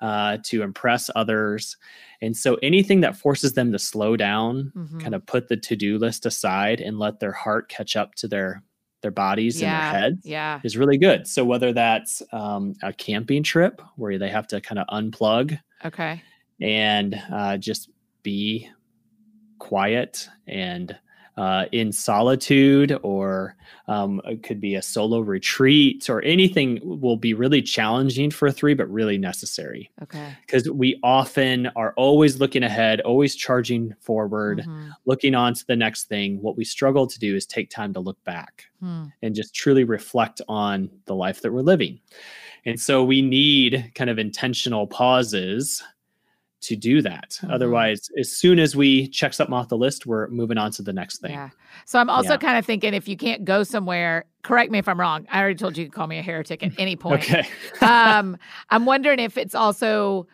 uh, to impress others. And so anything that forces them to slow down, Mhm. kind of put the to-do list aside and let their heart catch up to their their bodies yeah. and their heads Yeah. is really good. So whether that's um, a camping trip where they have to kind of unplug Okay. and uh, just be quiet and uh, in solitude, or um, it could be a solo retreat, or anything will be really challenging for three, but really necessary Okay. because we often are always looking ahead, always charging forward, Mhm. looking on to the next thing. What we struggle to do is take time to look back Hmm. and just truly reflect on the life that we're living. And so we need kind of intentional pauses to do that. Mhm. Otherwise, as soon as we check something off the list, we're moving on to the next thing. Yeah. So I'm also Yeah. kind of thinking if you can't go somewhere, correct me if I'm wrong. I already told you you could call me a heretic at any point. Okay. um, I'm wondering if it's also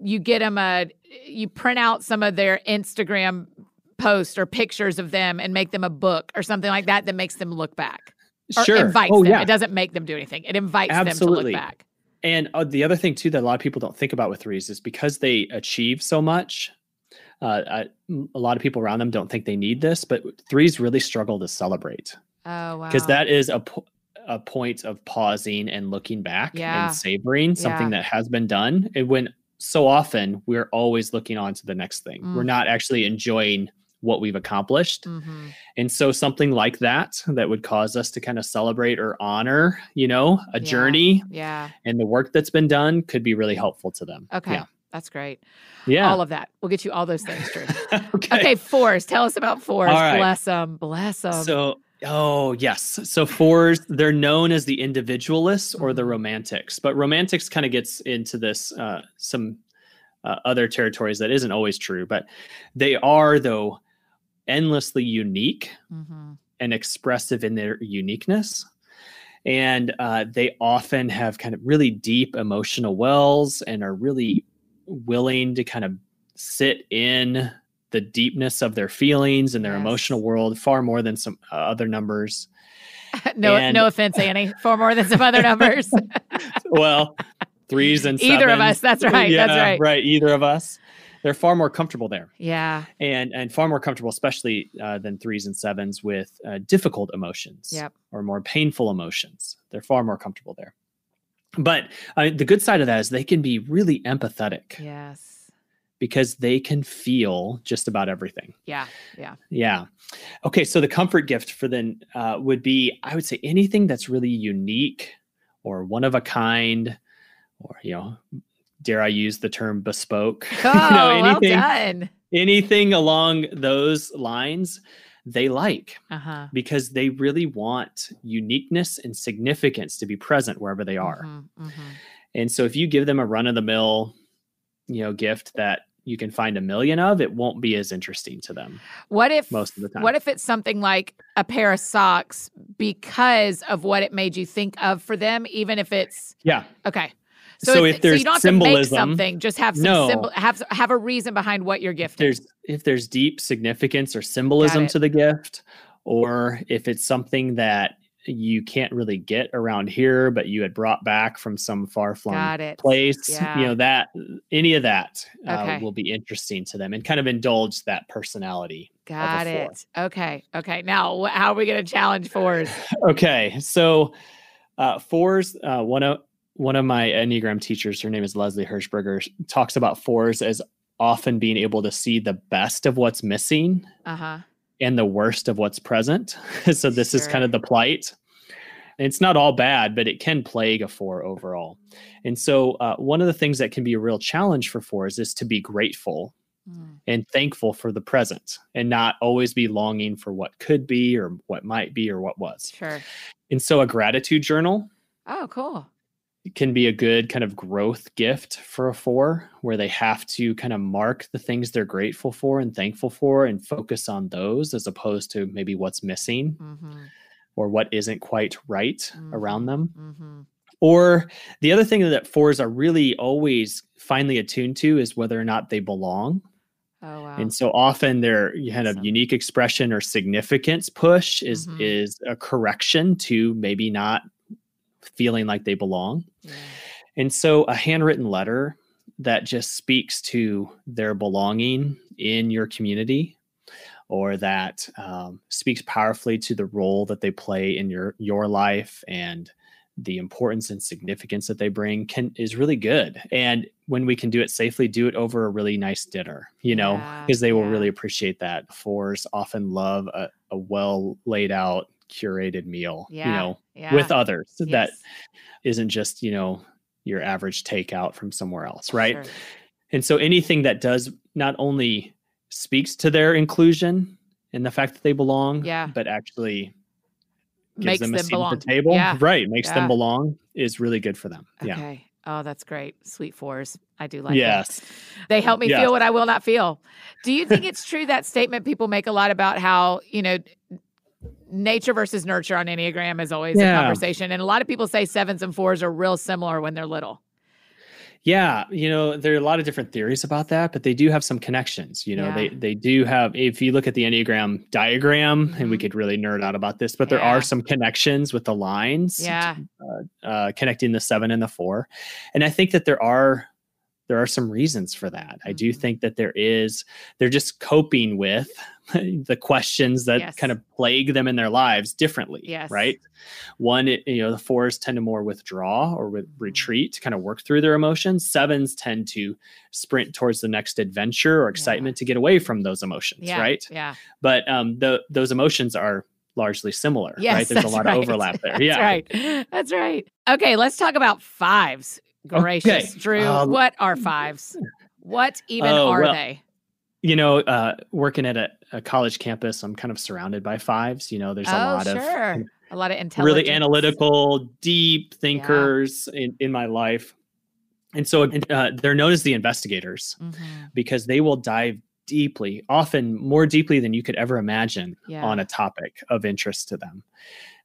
you get them a you print out some of their Instagram posts or pictures of them and make them a book or something like that that makes them look back or sure. invites oh, them. yeah. It doesn't make them do anything. It invites Absolutely. them to look back. And uh, the other thing too that a lot of people don't think about with threes is because they achieve so much. Uh, I, a lot of people around them don't think they need this, but threes really struggle to celebrate Oh wow. because that is a po- a point of pausing and looking back Yeah. and savoring something Yeah. that has been done. And when so often we're always looking on to the next thing, we're Mm. not actually enjoying what we've accomplished. hmm And so something like that that would cause us to kind of celebrate or honor, you know, a Yeah. journey Yeah. and the work that's been done could be really helpful to them. Okay. Yeah. That's great. Yeah. All of that. We'll get you all those things true. okay. okay, fours. Tell us about fours. Right. Bless them. Bless them. So, oh, yes. So, fours, they're known as the individualists or the Mhm. romantics, but romantics kind of gets into this, uh, some uh, other territories that isn't always true, but they are, though, endlessly unique Mhm. and expressive in their uniqueness. And uh, they often have kind of really deep emotional wells and are really willing to kind of sit in the deepness of their feelings and their Yes. emotional world far more than some uh, other numbers. no, And- no offense, Annie, Far more than some other numbers. well, threes and Either of us, that's right, that's right. Right. Either of us. They're far more comfortable there. yeah. and and far more comfortable, especially uh, than threes and sevens with uh, difficult emotions Yep. or more painful emotions. They're far more comfortable there. But uh, the good side of that is they can be really empathetic Yes. because they can feel just about everything. Yeah. Yeah. Yeah. Okay. So the comfort gift for then uh, would be, I would say, anything that's really unique or one of a kind, or you know, dare I use the term bespoke? Oh, you know, well anything, done. anything along those lines they like Uh huh. because they really want uniqueness and significance to be present wherever they are. Mm-hmm. And so if you give them a run of the mill, you know, gift that you can find a million of, it won't be as interesting to them What if most of the time. What if it's something like a pair of socks because of what it made you think of for them, even if it's yeah. okay. So, it's- if there's you don't have symbolism, to make something, just have some No. symbol, have have a reason behind what you're if there's if there's deep significance or symbolism to the gift, or if it's something that you can't really get around here, but you had brought back from some far flung place. Yeah. You know that any of that uh, will be interesting to them and kind of indulge that personality. Got it. Okay. Okay. Now, how are we going to challenge fours? Okay, so uh, fours. Uh, one of one of my enneagram teachers, her name is Leslie Hershberger, talks about fours as often being able to see the best of what's missing Uh huh. and the worst of what's present. so this is kind of the plight. It's not all bad, but it can plague a four overall. And so uh, one of the things that can be a real challenge for fours is to be grateful Mm, and thankful for the present and not always be longing for what could be or what might be or what was. Sure. And so a gratitude journal Oh, cool. Can be a good kind of growth gift for a four where they have to kind of mark the things they're grateful for and thankful for and focus on those as opposed to maybe what's missing Mm-hmm. or what isn't quite right around them. Mm-hmm. Or the other thing that fours are really always finely attuned to is whether or not they belong. Oh, wow. And so often their kind of Awesome. unique expression or significance push is Mhm. is a correction to maybe not feeling like they belong. Yeah. And so a handwritten letter that just speaks to their belonging in your community or that um, speaks powerfully to the role that they play in your your life and the importance and significance that they bring can is really good and when we can do it safely do it over a really nice dinner you know Yeah, because they will really appreciate that fours often love a, a well laid out curated meal Yeah, you know Yeah. with others that Yes. isn't just you know your average takeout from somewhere else right Sure. and so anything that does not only speaks to their inclusion and the fact that they belong Yeah. but actually gives Makes them them, a seat belong. at the table Yeah. right makes Yeah. them belong is really good for them yeah Okay. Oh, that's great. Sweet fours. I do like that. yes They help me Yes. feel what I will not feel. Do you think it's true that statement people make a lot about how, you know, nature versus nurture on Enneagram is always a conversation. And a lot of people say sevens and fours are real similar when they're little. Yeah, you know, there are a lot of different theories about that, but they do have some connections. You know, they Yeah. they do have if you look at the Enneagram diagram, and we Mhm. could really nerd out about this, but there Yeah. are some connections with the lines Yeah. uh, connecting the seven and the four. And I think that there are there are some reasons for that. I do Mhm. think that there is they're just coping with the questions that Yes. kind of plague them in their lives differently. Yes. Right. One, it, you know, the fours tend to more withdraw or Mm-hmm. re- retreat to kind of work through their emotions. Sevens tend to sprint towards the next adventure or excitement to get away from those emotions. Yeah. Right. Yeah. But um, the those emotions are largely similar. Yes. right. There's a lot right. of overlap there. Yeah. That's yeah. right. That's right. Okay. Let's talk about fives. Gracious. Okay, Drew, um, what are fives? What even Oh, are well, they? you know, uh, working at a, a college campus, I'm kind of surrounded by fives. You know, there's a oh, lot of a lot of intelligence. really analytical, deep thinkers in, in my life. And so uh, they're known as the investigators Mhm. because they will dive deeply, often more deeply than you could ever imagine Yeah. on a topic of interest to them.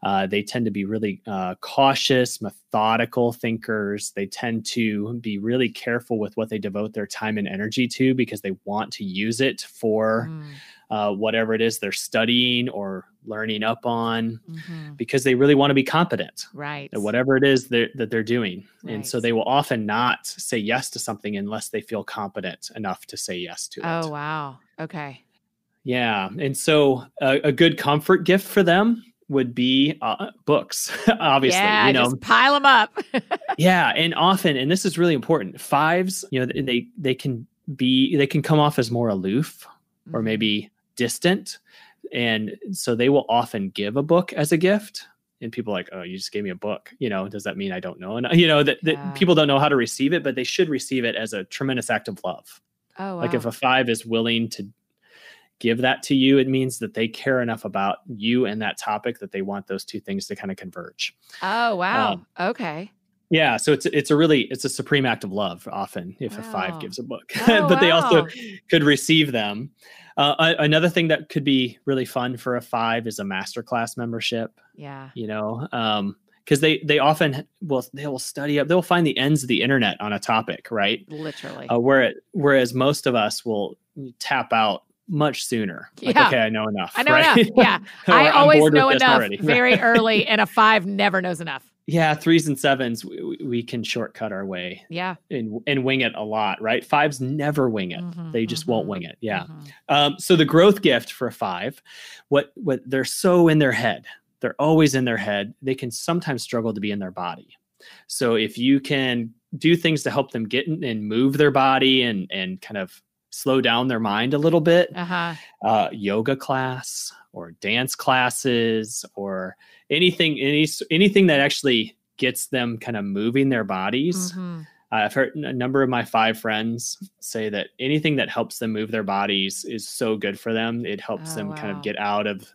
Uh, they tend to be really uh, cautious, methodical thinkers. They tend to be really careful with what they devote their time and energy to because they want to use it for Mm, uh, whatever it is they're studying or learning up on mhm. because they really want to be competent Right. at whatever it is they're, that they're doing. And so they will often not say yes to something unless they feel competent enough to say yes to it. Oh, wow. Okay. Yeah. And so a, a good comfort gift for them would be uh, books, obviously. yeah, you know, just pile them up. yeah. And often, and this is really important, fives, you know, they they can be they can come off as more aloof or Mhm. maybe distant. And so they will often give a book as a gift. And people are like, oh, you just gave me a book. You know, does that mean I don't know? And you know, that, that Yeah. people don't know how to receive it, but they should receive it as a tremendous act of love. Oh, wow. Like if a five is willing to give that to you, it means that they care enough about you and that topic that they want those two things to kind of converge. oh, wow. um, okay. Yeah, so it's it's a really it's a supreme act of love often if a five gives a book, Oh, but they also could receive them. Uh, another thing that could be really fun for a five is a masterclass membership. Yeah. You know, um, because they they often will they will study up they'll find the ends of the internet on a topic, right? Literally. Uh, where whereas most of us will tap out much sooner. Like, Yeah. okay, I know enough. I know right? enough. Yeah. I always know enough already. very early, and a five never knows enough. Yeah, threes and sevens, we, we- can shortcut our way Yeah. and, and wing it a lot, right? Fives never wing it. Mhm, They just won't mhm, wing it. Yeah. mhm. Um, so the growth gift for a five, what what they're so in their head, they're always in their head. They can sometimes struggle to be in their body. So if you can do things to help them get in and move their body and and kind of slow down their mind a little bit, Uh-huh. uh, yoga class or dance classes or anything any anything that actually gets them kind of moving their bodies. Mhm. Uh, I've heard a number of my five friends say that anything that helps them move their bodies is so good for them. It helps Oh, them kind of get out of,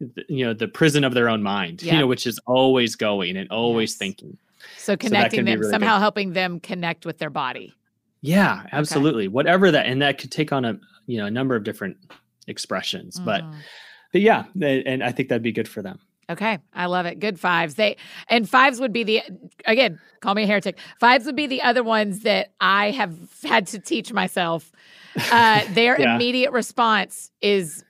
the, you know, the prison of their own mind. Yeah. You know, which is always going and always Yes. thinking. So connecting be them, really somehow helping them connect with their body. Yeah, absolutely. Whatever that, and that could take on a you know a number of different expressions. But Mhm. but yeah, and I think that'd be good for them. Okay, I love it. Good fives. They and fives would be the again, call me a heretic. Fives would be the other ones that I have had to teach myself. Uh, their Yeah. immediate response is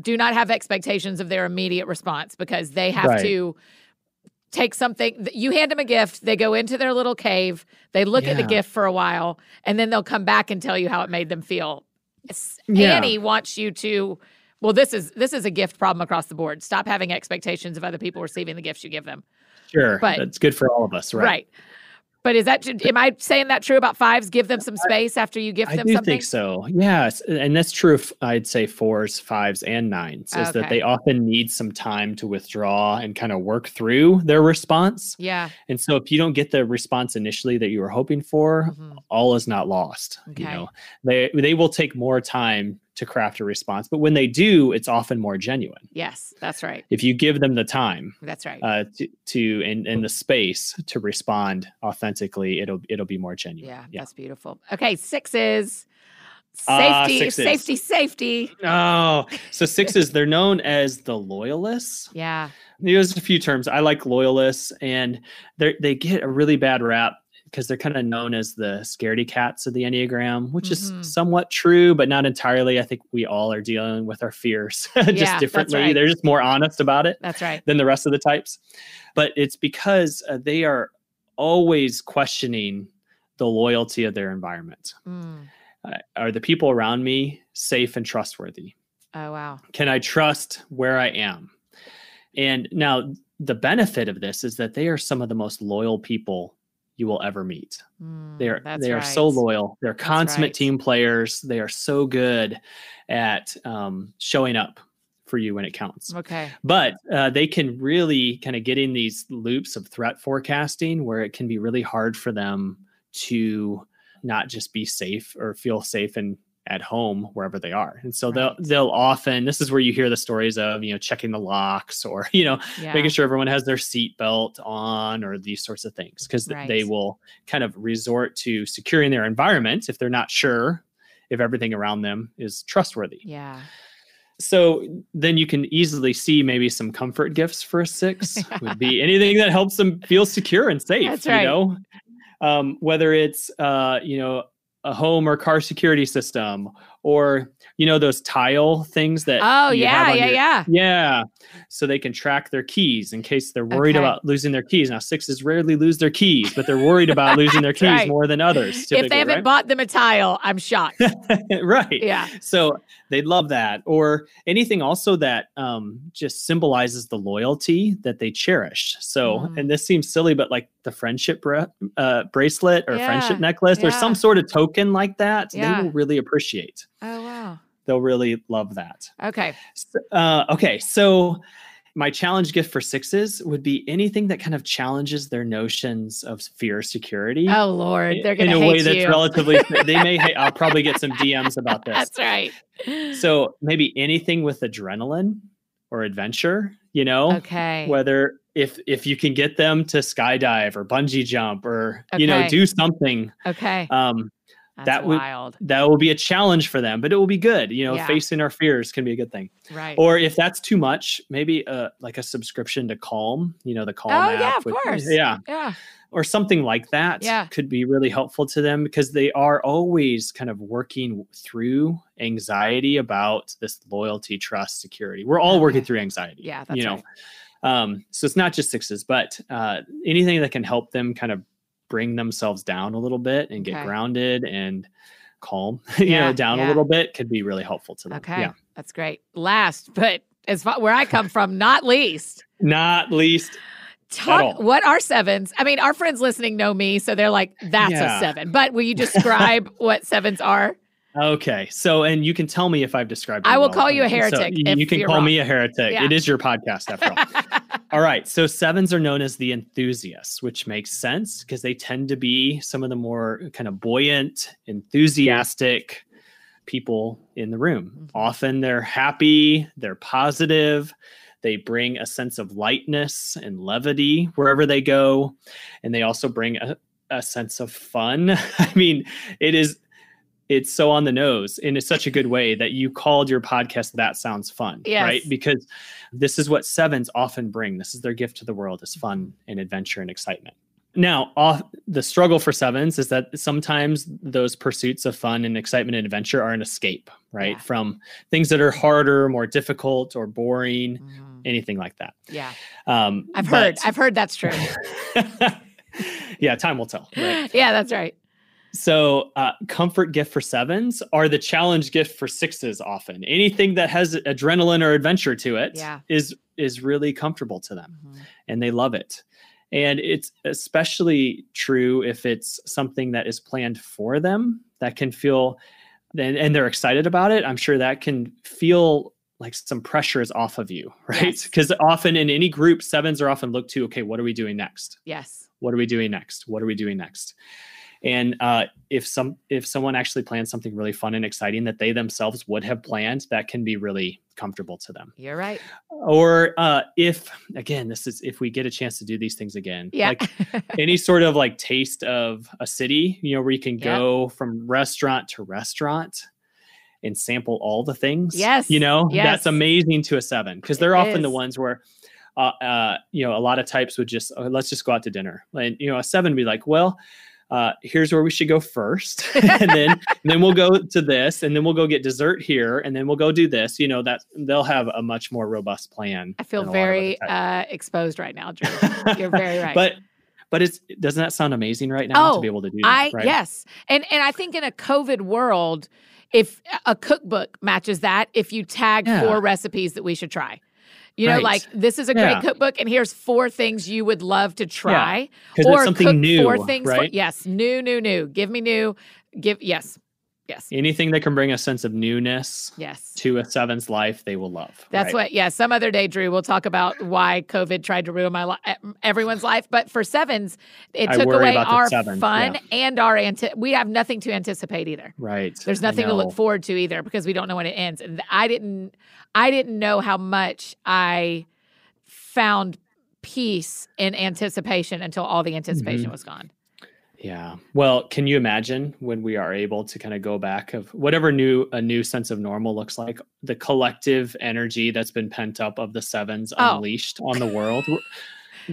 do not have expectations of their immediate response because they have Right. to take something you hand them a gift they go into their little cave they look at the gift for a while and then they'll come back and tell you how it made them feel. Yeah. annie wants you to well this is this is a gift problem across the board. Stop having expectations of other people receiving the gifts you give them. Sure, But- it's good for all of us, right? right, but is that am i saying that true about fives give them some space after you gift I them do something think so. Yes, and that's true. Of, I'd say fours, fives, and nines is that they often need some time to withdraw and kind of work through their response. yeah And so, if you don't get the response initially that you were hoping for, Mhm. all is not lost. You Okay. know, they they will take more time to craft a response, but when they do, it's often more genuine. yes that's right If you give them the time that's right uh, to to and, and the space to respond authentically, it'll it'll be more genuine. yeah, yeah. that's beautiful okay sixes Ah, safety sixes. safety safety Oh, so sixes, they're known as the loyalists. yeah There's a few terms. I like loyalists, and they they get a really bad rap because they're kind of known as the scaredy cats of the Enneagram, which Mhm. is somewhat true, but not entirely. I think we all are dealing with our fears just that's differently. right. They're just more honest about it that's right than the rest of the types. But it's because uh, they are always questioning the loyalty of their environment. Mm. Uh, are the people around me safe and trustworthy? oh wow Can I trust where I am? And now the benefit of this is that they are some of the most loyal people you will ever meet. Mm, They are they are so loyal. They're consummate right. team players. They are so good at um, showing up for you when it counts. okay But uh, they can really kind of get in these loops of threat forecasting where it can be really hard for them to not just be safe or feel safe and at home wherever they are. And so Right. they'll they'll often this is where you hear the stories of, you know, checking the locks or, you know, yeah making sure everyone has their seatbelt on or these sorts of things because they will kind of resort to securing their environment if they're not sure if everything around them is trustworthy yeah so then you can easily see maybe some comfort gifts for a six would be anything that helps them feel secure and safe That's you right. know um, whether it's uh, you know a home or car security system or you know those tile things that oh you yeah have on yeah your- yeah yeah so they can track their keys in case they're worried Okay. about losing their keys now sixes rarely lose their keys but they're worried about losing their keys right. more than others if they haven't right? bought them a tile i'm shocked right yeah so they'd love that or anything also that um, just symbolizes the loyalty that they cherish so Mm. and this seems silly but like the friendship bra- uh, bracelet or friendship Yeah, necklace or some sort of token like that Yeah. they will really appreciate oh wow. They'll really love that. Okay. Uh, okay so my challenge gift for sixes would be anything that kind of challenges their notions of fear security. Oh lord they're gonna in a hate way that's you. relatively they may ha- i'll probably get some dms about this. That's right. So maybe anything with adrenaline or adventure, you know, okay. Whether if if you can get them to skydive or bungee jump or you know do something. Okay. Um That's that would wild. that will be a challenge for them, but it will be good. You know, Yeah. facing our fears can be a good thing. Right. Or if that's too much, maybe uh, like a subscription to Calm. You know, the Calm. Oh, app yeah, of course. Yeah, yeah. or something like that. Yeah. could be really helpful to them because they are always kind of working through anxiety about this loyalty, trust, security. We're all working through anxiety. Yeah. That's you know, right. um, so it's not just sixes, but uh, anything that can help them kind of bring themselves down a little bit and get Okay. grounded and calm, you Yeah, know, down yeah. a little bit could be really helpful to them. Okay. Yeah. That's great. Last, but as far where I come from, not least. Not least, Talk what are sevens? I mean, our friends listening know me, so they're like, that's Yeah. a seven. But will you describe what sevens are? Okay. So, and you can tell me if I've described. I will well. call you a So heretic you, if you can call wrong. me a heretic. Yeah. It is your podcast after all. all right. So sevens are known as the enthusiasts, which makes sense because they tend to be some of the more kind of buoyant, enthusiastic people in the room. Mhm. Often they're happy, they're positive, they bring a sense of lightness and levity wherever they go, and they also bring a, a sense of fun. I mean, it is it's so on the nose in such a good way that you called your podcast that sounds fun Yes. right because this is what sevens often bring this is their gift to the world is fun and adventure and excitement now off, the struggle for sevens is that sometimes those pursuits of fun and excitement and adventure are an escape right Yeah. from things that are harder more difficult or boring Mhm. anything like that Yeah. um I've heard. I've heard that's true. yeah time will tell right yeah, that's right. So, uh, comfort gift for sevens are the challenge gift for sixes. Often, anything that has adrenaline or adventure to it is Yeah. is really comfortable to them, Mhm. and they love it. And it's especially true if it's something that is planned for them that can feel, and, and they're excited about it. I'm sure that can feel like some pressure is off of you, right? Yes. Because often in any group, sevens are often looked to. Okay, what are we doing next? Yes. what are we doing next what are we doing next and uh, if some if someone actually plans something really fun and exciting that they themselves would have planned that can be really comfortable to them You're right. or uh, if again this is if we get a chance to do these things again Yeah. like any sort of like taste of a city you know where you can Yeah. go from restaurant to restaurant and sample all the things Yes, you know yes. that's amazing to a seven because they're It often the ones where uh, uh, you know, a lot of types would just uh, let's just go out to dinner. And you know, a seven would be like, well, uh, here's where we should go first, and then and then we'll go to this, and then we'll go get dessert here, and then we'll go do this. You know, that they'll have a much more robust plan. I feel than a lot of very uh, exposed right now, Drew. You're very right. but but it's doesn't that sound amazing right now Oh, to be able to do I that? Right? yes, and and I think in a COVID world, if a cookbook matches that, if you tag Yeah. four recipes that we should try, you know, Right. like this is a great Yeah. cookbook, and here's four things you would love to try, because it's something cook new, four things. for- yes, new, new, new. Give me new. Give yes, yes, Anything that can bring a sense of newness yes. to a seven's life, they will love. That's right? what, yeah. Some other day, Drew, we'll talk about why COVID tried to ruin my life, everyone's life. But for sevens, it I took away our sevens, fun yeah. and our anti- We have nothing to anticipate either. Right. There's nothing to look forward to either because we don't know when it ends. And I didn't, I didn't know how much I found peace in anticipation until all the anticipation Mm-hmm. was gone. Yeah. Well, can you imagine when we are able to kind of go back of whatever new a new sense of normal looks like, the collective energy that's been pent up of the sevens Oh. unleashed on the world. We're,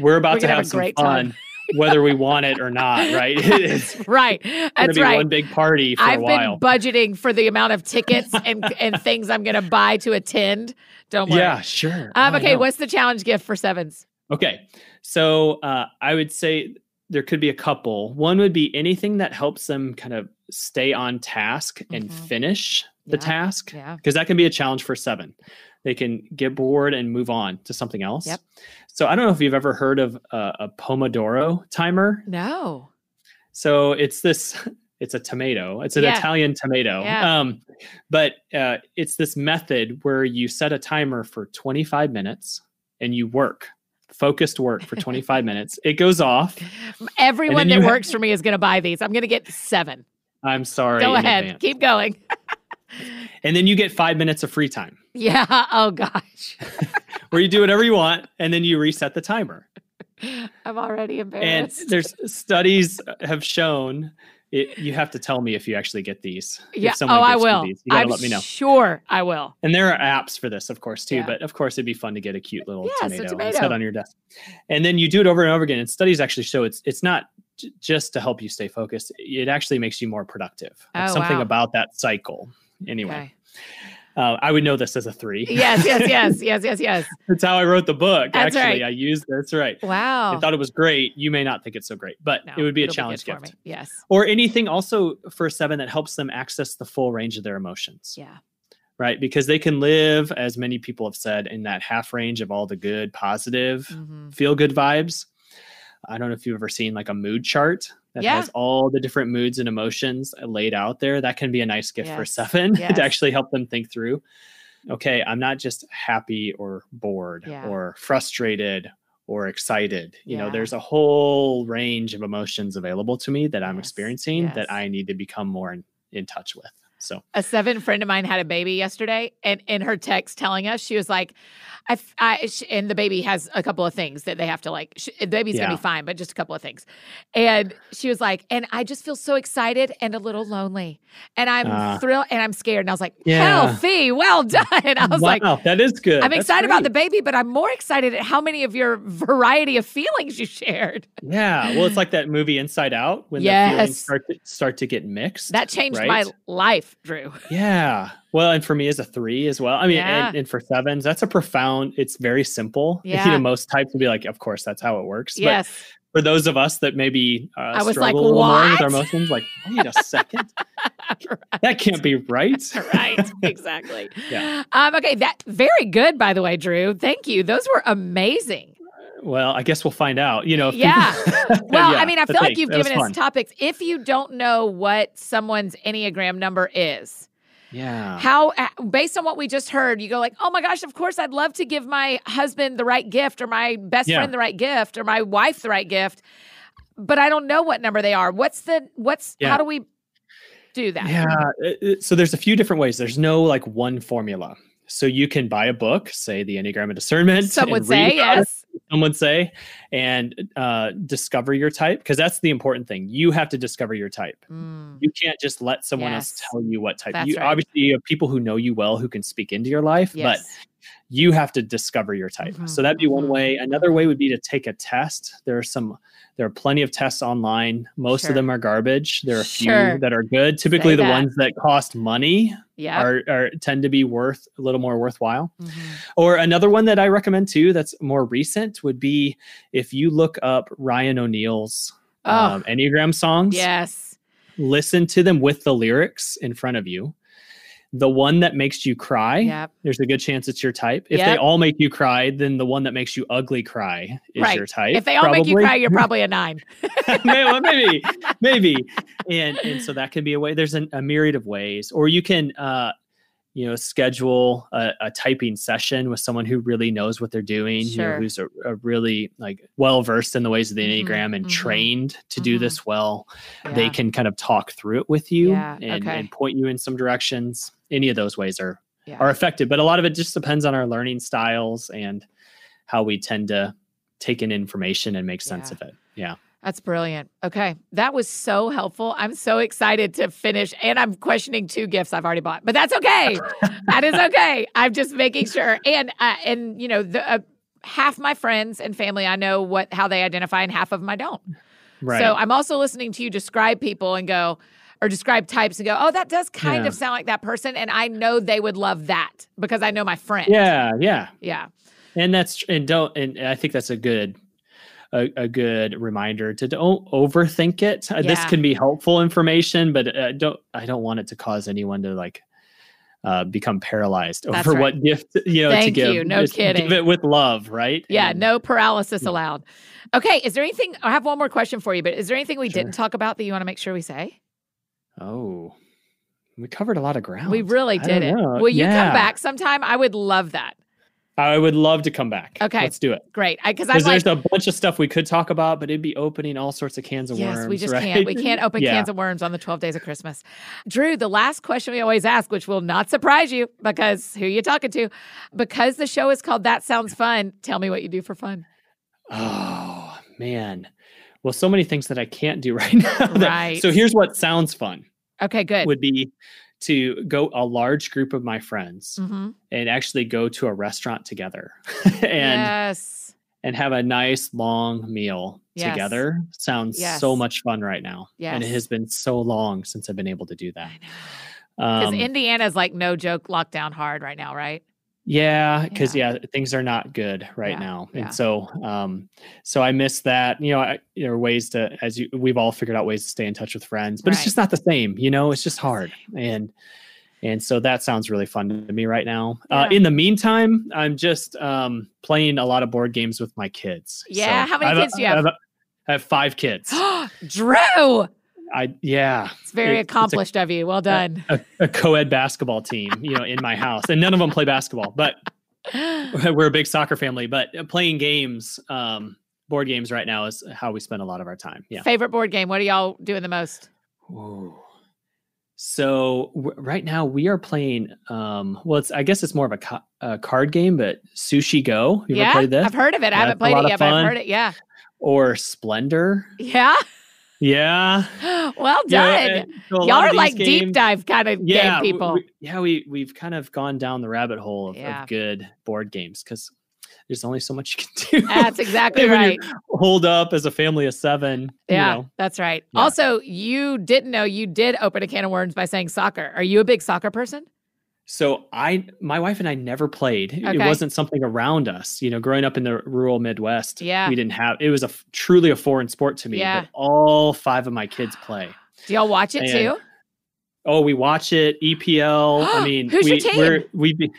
we're about We're to have, have some great fun, time. whether we want it or not. Right? It's Right. That's be right. one big party for I've a while. been budgeting for the amount of tickets and, and things I'm going to buy to attend. Don't worry. yeah, sure. Um, okay, what's the challenge gift for sevens? Okay. So uh, I would say there could be a couple. One would be anything that helps them kind of stay on task and Mhm. finish the Yeah, task, yeah. because that can be a challenge for seven. They can get bored and move on to something else. Yep. So I don't know if you've ever heard of a, a Pomodoro timer. No. So it's this. It's a tomato. It's an Yeah. Italian tomato. Yeah. Um, but uh, it's this method where you set a timer for 25 minutes and you work focused work for 25 minutes. It goes off. Everyone that ha- works for me is going to buy these. I'm going to get seven. I'm sorry. Go ahead. advance. Keep going. And then you get five minutes of free time Yeah. Oh, gosh. where you do whatever you want and then you reset the timer. I'm already embarrassed. And there's studies have shown it, you have to tell me if you actually get these. Yeah. Oh, I will. these. You gotta I'm let me know. sure I will. And there are apps for this, of course, too. Yeah. But of course, it'd be fun to get a cute little it's tomato, and tomato. set on your desk. And then you do it over and over again. And studies actually show it's it's not j- just to help you stay focused. It actually makes you more productive. Like Oh, something wow. about that cycle. Anyway, Okay. Uh, I would know this as a three. Yes, yes, yes, yes, yes, yes. That's how I wrote the book. That's actually, right. I used that's right. Wow. I thought it was great. You may not think it's so great, but No, it would be a challenge for gift. me. Yes. Or anything also for seven that helps them access the full range of their emotions. Yeah. right? Because they can live, as many people have said, in that half range of all the good, positive, Mhm. feel good vibes. I don't know if you've ever seen like a mood chart that Yeah. has all the different moods and emotions laid out there. That can be a nice gift for seven Yes. to actually help them think through. Mm-hmm. Okay, I'm not just happy or bored Yeah. or frustrated or excited. You know, there's a whole range of emotions available to me that I'm Yes. experiencing Yes. that I need to become more in, in touch with. So, a seven friend of mine had a baby yesterday and in her text telling us she was like I, I- sh- and the baby has a couple of things that they have to like sh- the baby's gonna be fine but just a couple of things and she was like and i just feel so excited and a little lonely and i'm Ah. thrilled and i'm scared and i was like Yeah. healthy well done i was like that is good. i'm That's excited about the baby but i'm more excited at how many of your variety of feelings you shared Yeah, well, it's like that movie Inside Out when the feelings start to, start to get mixed. that changed my right? Drew Yeah. Well, and for me as a three as well. I mean, Yeah. and, and for sevens, that's a profound. It's very simple. Yeah. You know, most types would be like, of course, that's how it works. yes But for those of us that maybe uh, I was like, struggle a little more with our emotions, like, wait a second, that can't be right. right exactly Yeah. um okay that very good by the way drew thank you those were amazing Well, I guess we'll find out. You know. if Yeah. people- well Yeah, i mean i feel like thanks. you've given us fun. topics if you don't know what someone's enneagram number is Yeah. how uh, based on what we just heard you go like oh my gosh of course i'd love to give my husband the right gift or my best Yeah. friend the right gift or my wife the right gift but i don't know what number they are what's the what's Yeah. how do we do that Yeah. it- it- so there's a few different ways. There's no like one formula. So you can buy a book, say the Enneagram of Discernment. some would and read say about it, yes Some would say, and uh, discover your type because that's the important thing. You have to discover your type. Mm, You can't just let someone Yes. else tell you what type. That's you right. obviously you have people who know you well who can speak into your life, but yes you have to discover your type. Mhm, So that'd be one mhm. way. Another way would be to take a test. There are some there are plenty of tests online. Most Sure. of them are garbage. There are a Sure. few that are good. Typically the that. ones that cost money yeah are, are tend to be worth a little more worthwhile. Mhm. Or another one that I recommend too that's more recent would be if you look up Ryan O'Neal's Oh. um, Enneagram songs yes listen to them with the lyrics in front of you. The one that makes you cry, Yep. there's a good chance it's your type. If they all make you cry, then the one that makes you ugly cry is Right. your type. If they all make you cry, you're probably a nine. May- maybe, maybe, and and so that can be a way. There's an, a myriad of ways, or you can, uh, you know, schedule a, a typing session with someone who really knows what they're doing. You know, Sure. who's a, a really like well versed in the ways of the Mhm, enneagram and mhm, trained to do mhm. this well they can kind of talk through it with you Yeah, and, okay. and point you in some directions. Any of those ways are Yeah. are effective, but a lot of it just depends on our learning styles and how we tend to take in information and make sense Yeah. of it. Yeah. That's brilliant. Okay. That was so helpful. I'm so excited to finish. And I'm questioning two gifts I've already bought, but that's okay. that is okay. I'm just making sure. And, uh, and you know, the, uh, half my friends and family, I know what, how they identify and half of them I don't. Right. So I'm also listening to you describe people and go, or describe types and go, oh, that does kind Yeah. of sound like that person. And I know they would love that because I know my friend. yeah, yeah. Yeah. And that's and don't and I think that's a good a, a good reminder to don't overthink it. Uh, This can be helpful information, but uh, don't I don't want it to cause anyone to like uh, become paralyzed That's over right. what gift you know to Thank give. you. No Just kidding. Give it with love, right? Yeah, And- no paralysis Yeah. allowed. Okay, is there anything? I have one more question for you, but is there anything we Sure. didn't talk about that you want to make sure we say? Oh, we covered a lot of ground. We really did it. know. Will you Yeah. come back sometime? I would love that. I would love to come back. Okay. let's do it. Great, because I'm like, there's a bunch of stuff we could talk about, but it'd be opening all sorts of cans of yes, worms. we just right? can't. We can't open Yeah. cans of worms on the 12 days of Christmas. Drew, the last question we always ask, which will not surprise you, because who you talking to? Because the show is called That Sounds Fun. Tell me what you do for fun. Oh man. well, so many things that I can't do right now. that- Right. so here's what sounds fun Okay, good. would be to go a large group of my friends Mhm. and actually go to a restaurant together and yes. and have a nice long meal Yes. together sounds Yes. so much fun right now. And it has been so long since I've been able to do that. Because Um, Indiana's like no joke lockdown hard right now, right? Yeah, because yeah. things are not good right Yeah, now, yeah. and so um, so I miss that. You know, I, there are ways to, as you, we've all figured out ways to stay in touch with friends, but Right. it's just not the same. You know, it's just hard, and and so that sounds really fun to me right now. Uh, in the meantime, I'm just um, playing a lot of board games with my kids. Yeah, how many kids do you have? I I have five kids. Drew, I yeah, it's very It- it's a- accomplished of you. Well done. a, a co-ed basketball team, you know, in my house, and none of them play basketball, but we're a big soccer family. But playing games, um, board games, right now is how we spend a lot of our time. Yeah. Favorite board game? What are y'all doing the most? Ooh. So w- right now we are playing. Um, well, it's I guess it's more of a, ca- a card game, but Sushi Go. You yeah, ever played this? I've heard of it. I haven't played it yet, but I've heard it. Yeah. Or Splendor. Yeah. Yeah. well done. and so Y'all are like deep dive kind of yeah, game people. we- yeah, we we've kind of gone down the rabbit hole of, Yeah. of good board games because there's only so much you can do. That's exactly right. you're up as a family of seven. Yeah, You know. that's right. Yeah. Also, you didn't know you did open a can of worms by saying soccer. Are you a big soccer person? So I, my wife and I never played. It wasn't something around us. You know, growing up in the rural Midwest, Yeah. we didn't have. It was a truly a foreign sport to me. Yeah. But all five of my kids play. Do y'all watch it And too? Oh, we watch it. EPL. I mean, Who's your we, team? We're, we be,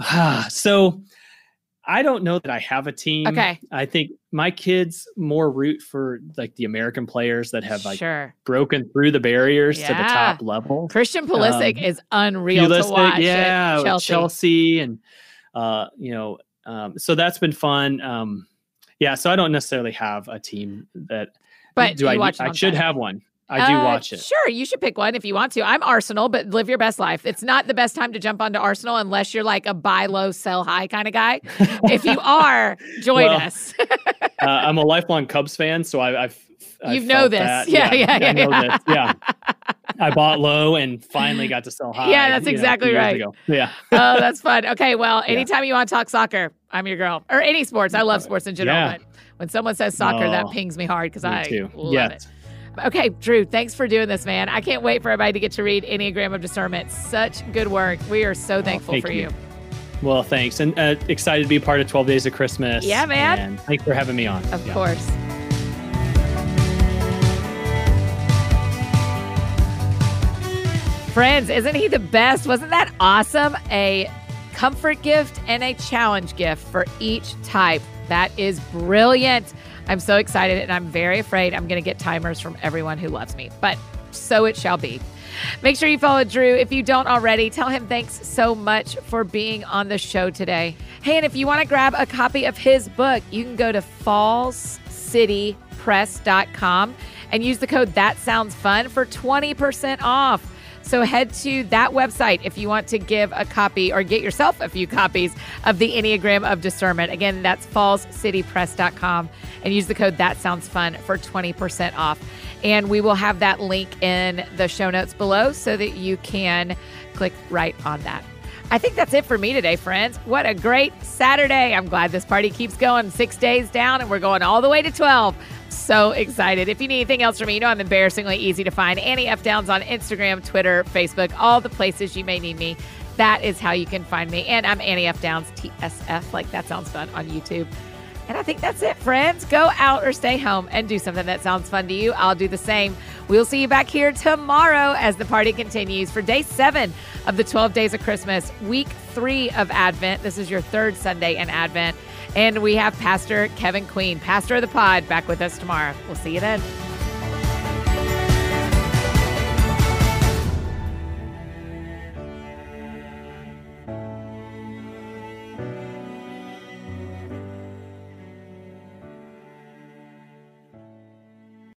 so I don't know that I have a team. Okay. I think my kids more root for like the American players that have like sure. broken through the barriers to the top level. Christian Pulisic Um, is unreal to watch. yeah, Chelsea. Chelsea. and uh, you know, um, so that's been fun. Um, yeah, so I don't necessarily have a team that. But do I? I should have one. I do Uh, watch it. Sure, you should pick one if you want to. I'm Arsenal, but live your best life. It's not the best time to jump onto Arsenal unless you're like a buy low, sell high kind of guy. if you are, join Well, us. uh, I'm a lifelong Cubs fan, so I, I've. I've You know this. that. Yeah, yeah, I yeah, know yeah. this. Yeah. I bought low and finally got to sell high. Yeah, that's you know, exactly right. ago. Yeah. oh, that's fun. Okay, well, Yeah. anytime you want to talk soccer, I'm your girl. Or any sports. I love sports in general. Yeah. But when someone says soccer, that Oh, pings me hard because I too. love it. Okay, Drew, thanks for doing this, man. I can't wait for everybody to get to read Enneagram of Discernment. Such good work. We are so thankful thank for you. you. Well, thanks, and uh, excited to be a part of 12 Days of Christmas. Yeah, man. And thanks for having me on. Of Yeah. course. Friends, isn't he the best? Wasn't that awesome? A comfort gift and a challenge gift for each type. That is brilliant. I'm so excited and I'm very afraid I'm going to get timers from everyone who loves me, but so it shall be. Make sure you follow Drew. If you don't already, tell him thanks so much for being on the show today. Hey, and if you want to grab a copy of his book, you can go to fallscitypress.com and use the code That Sounds Fun for 20% off. So head to that website if you want to give a copy or get yourself a few copies of the Enneagram of Discernment. Again, that's fallscitypress.com and use the code That Sounds Fun for 20% off. And we will have that link in the show notes below so that you can click right on that. I think that's it for me today, friends. What a great Saturday. I'm glad this party keeps going six days down and we're going all the way to 12. So excited. If you need anything else from me, you know I'm embarrassingly easy to find. Annie F. Downs on Instagram, Twitter, Facebook, all the places you may need me. That is how you can find me. And I'm Annie F. Downs, TSF, like that sounds fun on YouTube. And I think that's it, friends. Go out or stay home and do something that sounds fun to you. I'll do the same. We'll see you back here tomorrow as the party continues for day seven of the 12 days of Christmas, week three of Advent. This is your third Sunday in Advent. And we have Pastor Kevin Queen, pastor of the pod, back with us tomorrow. We'll see you then.